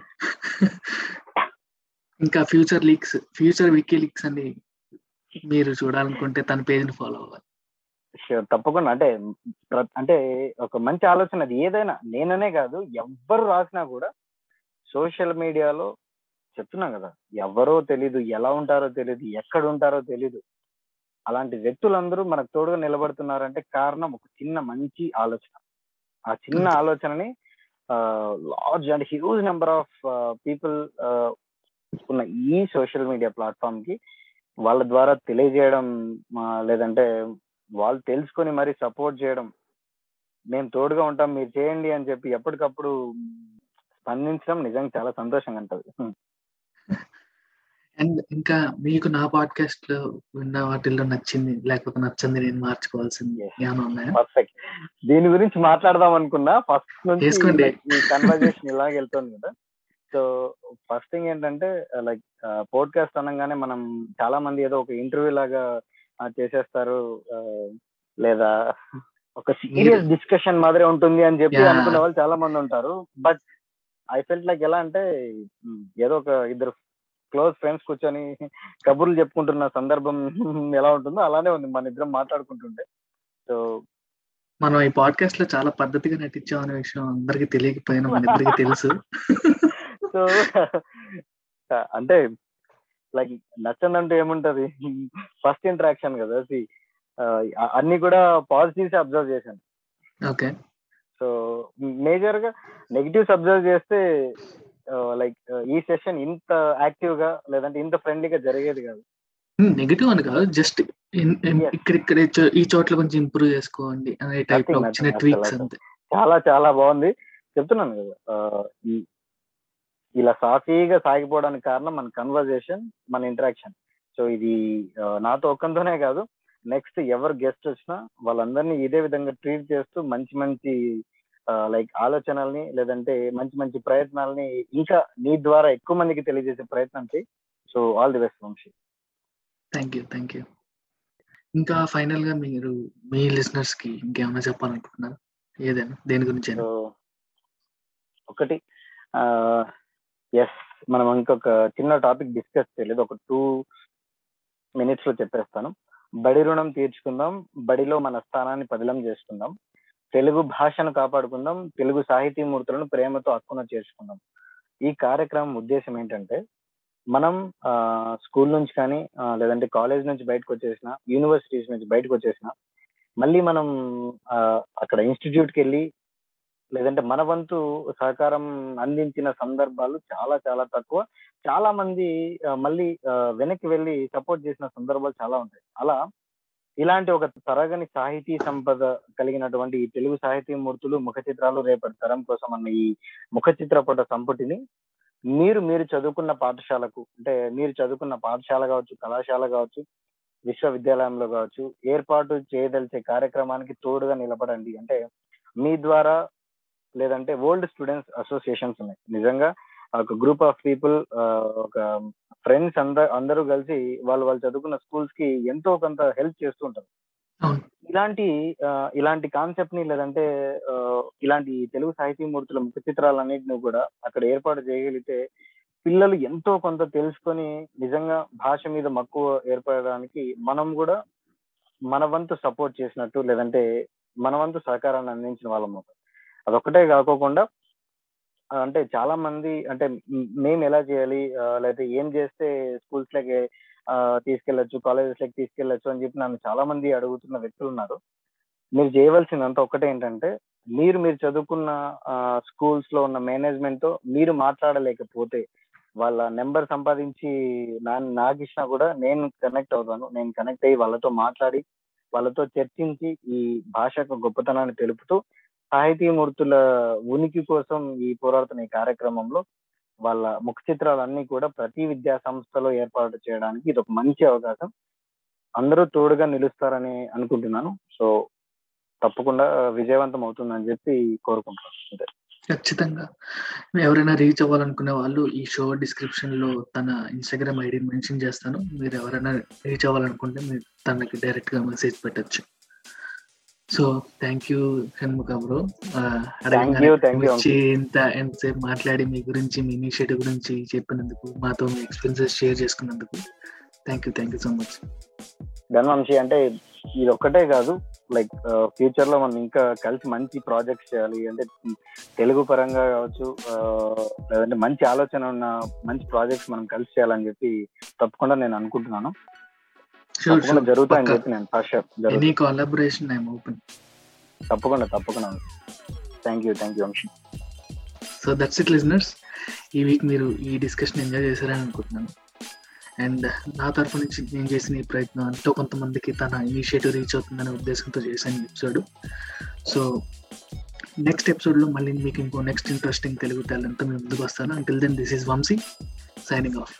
ఇంకా future leaks future wiki leaks అని మీరు చూడాలనుకుంటే తన పేజ్ని ఫాలో అవ్వాలి. షూర్ తప్పకుండా. అంటే అంటే ఒక మంచి ఆలోచన అది. ఏదైనా నేననే కాదు ఎవ్వరు రాసినా కూడా సోషల్ మీడియాలో చెప్తున్నా కదా ఎవరో తెలీదు ఎలా ఉంటారో తెలీదు ఎక్కడ ఉంటారో తెలీదు. అలాంటి వ్యక్తులందరూ మనకు తోడుగా నిలబడుతున్నారంటే కారణం ఒక చిన్న మంచి ఆలోచన. ఆ చిన్న ఆలోచనని large and huge number of people ఉన్న ఈ సోషల్ మీడియా ప్లాట్ఫామ్కి వాళ్ళ ద్వారా తెలియజేయడం లేదంటే వాళ్ళు తెలుసుకొని మరి సపోర్ట్ చేయడం మేము తోడుగా ఉంటాం మీరు చేయండి అని చెప్పి ఎప్పటికప్పుడు స్పందించడం నిజంగా చాలా సంతోషంగా ఉంటుంది అండ్ ఇంకా మీకు నా పాడ్కాస్ట్లో విన్న వాటిల్లో నచ్చింది లేకపోతే నచ్చింది నేను మార్చుకోవాల్సింది ఏమైనా ఉన్నాయా? పర్ఫెక్ట్ దీని గురించి మాట్లాడదాం అనుకున్నా. ఫస్ట్ నుంచి కన్వర్జేషన్ ఇలాగ వెళ్తుంది కదా. సో ఫస్ట్ థింగ్ ఏంటంటే లైక్ పోడ్కాస్ట్ అనగానే మనం చాలా మంది ఏదో ఒక ఇంటర్వ్యూ లాగా చేసేస్తారు. ఆ, లేదా ఒక సీరియస్ డిస్కషన్ మాదిరి ఉంటుంది అని చెప్పి. అనుకునే వాళ్ళు చాలా మంది ఉంటారు. బట్ ఐ ఫెల్ట్ లైక్ ఎలా అంటే ఏదో ఒక ఇద్దరు క్లోజ్ ఫ్రెండ్స్ కూర్చొని కబుర్లు చెప్పుకుంటున్న సందర్భం ఎలా ఉంటుందో అలానే ఉంది. మన ఇద్దరం మాట్లాడుకుంటుంటే. సో మనం ఈ పాడ్కాస్ట్లో చాలా పద్ధతిగా నటించాం అనే విషయం అందరికి తెలియకపోయినా మన ఇద్దరికి తెలుసు. సో అంటే లైక్ నచ్చందంటూ ఏముంటది? ఫస్ట్ ఇంటరాక్షన్ కదా ఆ, అన్ని కూడా పాజిటివ్స్ అబ్జర్వ్ చేశాను. ఓకే. సో మేజర్గా నెగిటివ్స్ అబ్జర్వ్ చేస్తే లైక్ ఈ సెషన్ ఇంత యాక్టివ్గా లేదంటే ఇంత ఫ్రెండ్లీగా జరిగేది కాదు. నెగిటివ్ అని కాదు. జస్ట్ ఇక్కడ ఇక్కడ ఈ చోట్ల కొంచెం ఇంప్రూవ్ చేసుకోండి అనే టైప్లో ట్వీక్స్ అసలు. అంతే. చాలా చాలా బాగుంది. చెప్తున్నాను కదా ఈ- ఇలా సాఫీగా సాగిపోవడానికి కారణం మన కన్వర్జేషన్ మన ఇంటరాక్షన్ సో ఇది నాతో ఒక్కంతోనే కాదు. నెక్స్ట్ ఎవరు గెస్ట్ వచ్చినా వాళ్ళందరినీ ఇదే విధంగా ట్రీట్ చేస్తూ మంచి మంచి లైక్ ఆలోచనల్ని లేదంటే మంచి మంచి ప్రయత్నాలని ఇంకా నీ ద్వారా ఎక్కువ మందికి తెలియజేసే ప్రయత్నం చేయి so all the best Vamsi. Thank you thank you ఇంకా ఫైనల్గా మీరు మీ లిసనర్స్కి ఇంకేమైనా చెప్పాలనుకుంటున్నారు? ఏదైనా దేని గురించి ఒకటి ఎస్ మనం ఇంకొక చిన్న టాపిక్ డిస్కస్ చేయలేదు. ఒక టూ మినిట్స్లో చెప్పేస్తాను. బడి రుణం తీర్చుకుందాం. బడిలో మన స్థానాన్ని పదిలం చేసుకుందాం. తెలుగు భాషను కాపాడుకుందాం తెలుగు సాహితీ మూర్తులను ప్రేమతో అక్కున చేర్చుకుందాం ఈ కార్యక్రమం ఉద్దేశం ఏంటంటే మనం ఆ, స్కూల్ నుంచి కానీ లేదంటే కాలేజ్ నుంచి బయటకు వచ్చేసిన యూనివర్సిటీస్ నుంచి బయటకు వచ్చేసిన మళ్ళీ మనం అక్కడ ఇన్స్టిట్యూట్కి వెళ్ళి లేదంటే మన వంతు సహకారం అందించిన సందర్భాలు చాలా చాలా తక్కువ. చాలా మంది మళ్ళీ వెనక్కి వెళ్ళి సపోర్ట్ చేసిన సందర్భాలు చాలా ఉంటాయి. అలా ఇలాంటి ఒక తరగని సాహితీ సంపద కలిగినటువంటి ఈ తెలుగు సాహితీ మూర్తులు ముఖ చిత్రాలు రేపటి తరం కోసం అన్న ఈ ముఖ చిత్రపట సంపుటిని మీరు మీరు చదువుకున్న పాఠశాలకు అంటే మీరు చదువుకున్న పాఠశాల కావచ్చు కళాశాల కావచ్చు విశ్వవిద్యాలయంలో కావచ్చు ఏర్పాటు చేయదలిచే కార్యక్రమానికి తోడుగా నిలబడండి. అంటే మీ ద్వారా లేదంటే ఓల్డ్ స్టూడెంట్స్ అసోసియేషన్స్ ఉన్నాయి. నిజంగా ఒక గ్రూప్ ఆఫ్ పీపుల్ ఒక ఫ్రెండ్స్ అందరు అందరూ కలిసి వాళ్ళు వాళ్ళు చదువుకున్న స్కూల్స్కి ఎంతో కొంత హెల్ప్ చేస్తూ ఉంటారు. ఇలాంటి ఇలాంటి కాన్సెప్ట్ని లేదంటే ఇలాంటి తెలుగు సాహితీ మూర్తుల ముఖ చిత్రాలన్నింటినీ కూడా అక్కడ ఏర్పాటు చేయగలిగితే పిల్లలు ఎంతో కొంత తెలుసుకొని నిజంగా భాష మీద మక్కువ ఏర్పడడానికి మనం కూడా మన వంతు సపోర్ట్ చేసినట్టు లేదంటే మన వంతు సహకారాన్ని అందించిన వాళ్ళం అదొక్కటే కాకోకుండా అంటే చాలా మంది అంటే మేము ఎలా చేయాలి? లేకపోతే ఏం చేస్తే స్కూల్స్ లకి తీసుకెళ్ళొచ్చు కాలేజెస్ లకి తీసుకెళ్ళొచ్చు అని చెప్పి నన్ను చాలా మంది అడుగుతున్న వ్యక్తులు ఉన్నారు. మీరు చేయవలసిందంతా ఒక్కటే ఏంటంటే మీరు మీరు చదువుకున్న స్కూల్స్లో ఉన్న మేనేజ్మెంట్తో మీరు మాట్లాడలేకపోతే వాళ్ళ నెంబర్ సంపాదించి నా నాకు ఇచ్చినా కూడా నేను కనెక్ట్ అవుతాను. నేను కనెక్ట్ అయ్యి వాళ్ళతో మాట్లాడి వాళ్ళతో చర్చించి ఈ భాష యొక్క గొప్పతనాన్ని తెలుపుతూ సాహితీమూర్తుల ఉనికి కోసం ఈ పోరాడుతున్న ఈ కార్యక్రమంలో వాళ్ళ ముఖ చిత్రాలన్నీ కూడా ప్రతి విద్యా సంస్థలో ఏర్పాటు చేయడానికి ఇది ఒక మంచి అవకాశం. అందరూ తోడుగా నిలుస్తారని అనుకుంటున్నాను. సో తప్పకుండా విజయవంతం అవుతుందని చెప్పి కోరుకుంటున్నాను. ఖచ్చితంగా. ఎవరైనా రీచ్ అవ్వాలనుకునే వాళ్ళు ఈ షో డిస్క్రిప్షన్లో తన ఇన్స్టాగ్రామ్ ఐడిని మెన్షన్ చేస్తాను. మీరు ఎవరైనా రీచ్ అవ్వాలనుకుంటే మీరు తనకి డైరెక్ట్గా మెసేజ్ పెట్టచ్చు. So thank you Shanmukha bro. వచ్చి ఇంత ఎంతసేపు మాట్లాడి మీ గురించి మీ ఇనిషియేటివ్ గురించి చెప్పినందుకు మాతో మీ ఎక్స్పీరియన్సెస్ షేర్ చేసుకున్నందుకు thank you thank you so much. ధనవంశి అంటే ఇది ఒక్కటే కాదు లైక్ ఫ్యూచర్లో మనం ఇంకా కలిసి మంచి ప్రాజెక్ట్స్ చేయాలి అంటే తెలుగు పరంగా కావచ్చు లేదంటే మంచి ఆలోచన ఉన్న మంచి ప్రాజెక్ట్స్ మనం కలిసి చేయాలని చెప్పి తప్పకుండా నేను అనుకుంటున్నాను. తప్పకుండా జరుగుతాయని చెప్పి నేను ఫస్ట్ ఎనీ జరుగుతుంది కొలాబరేషన్ ఐఎమ్ ఓపెన్ తప్పకుండా తప్పకుండా. Thank you thank you Vamsi so that's it listeners ఈ వీక్ మీరు ఈ డిస్కషన్ ఎంజాయ్ చేశారని అనుకుంటున్నాను. అండ్ నా తరఫు నుంచి నేను చేసిన ఈ ప్రయత్నం ఎంతో కొంతమందికి తన ఇనిషియేటివ్ రీచ్ అవుతుందనే ఉద్దేశంతో చేశాను ఎపిసోడ్ సో నెక్స్ట్ ఎపిసోడ్లో మళ్ళీ మీకు ఇంకో నెక్స్ట్ ఇంట్రెస్టింగ్ తెలుగు టాలెంట్తో మేము ముందుకు వస్తాను. Until then this is Vamsi signing off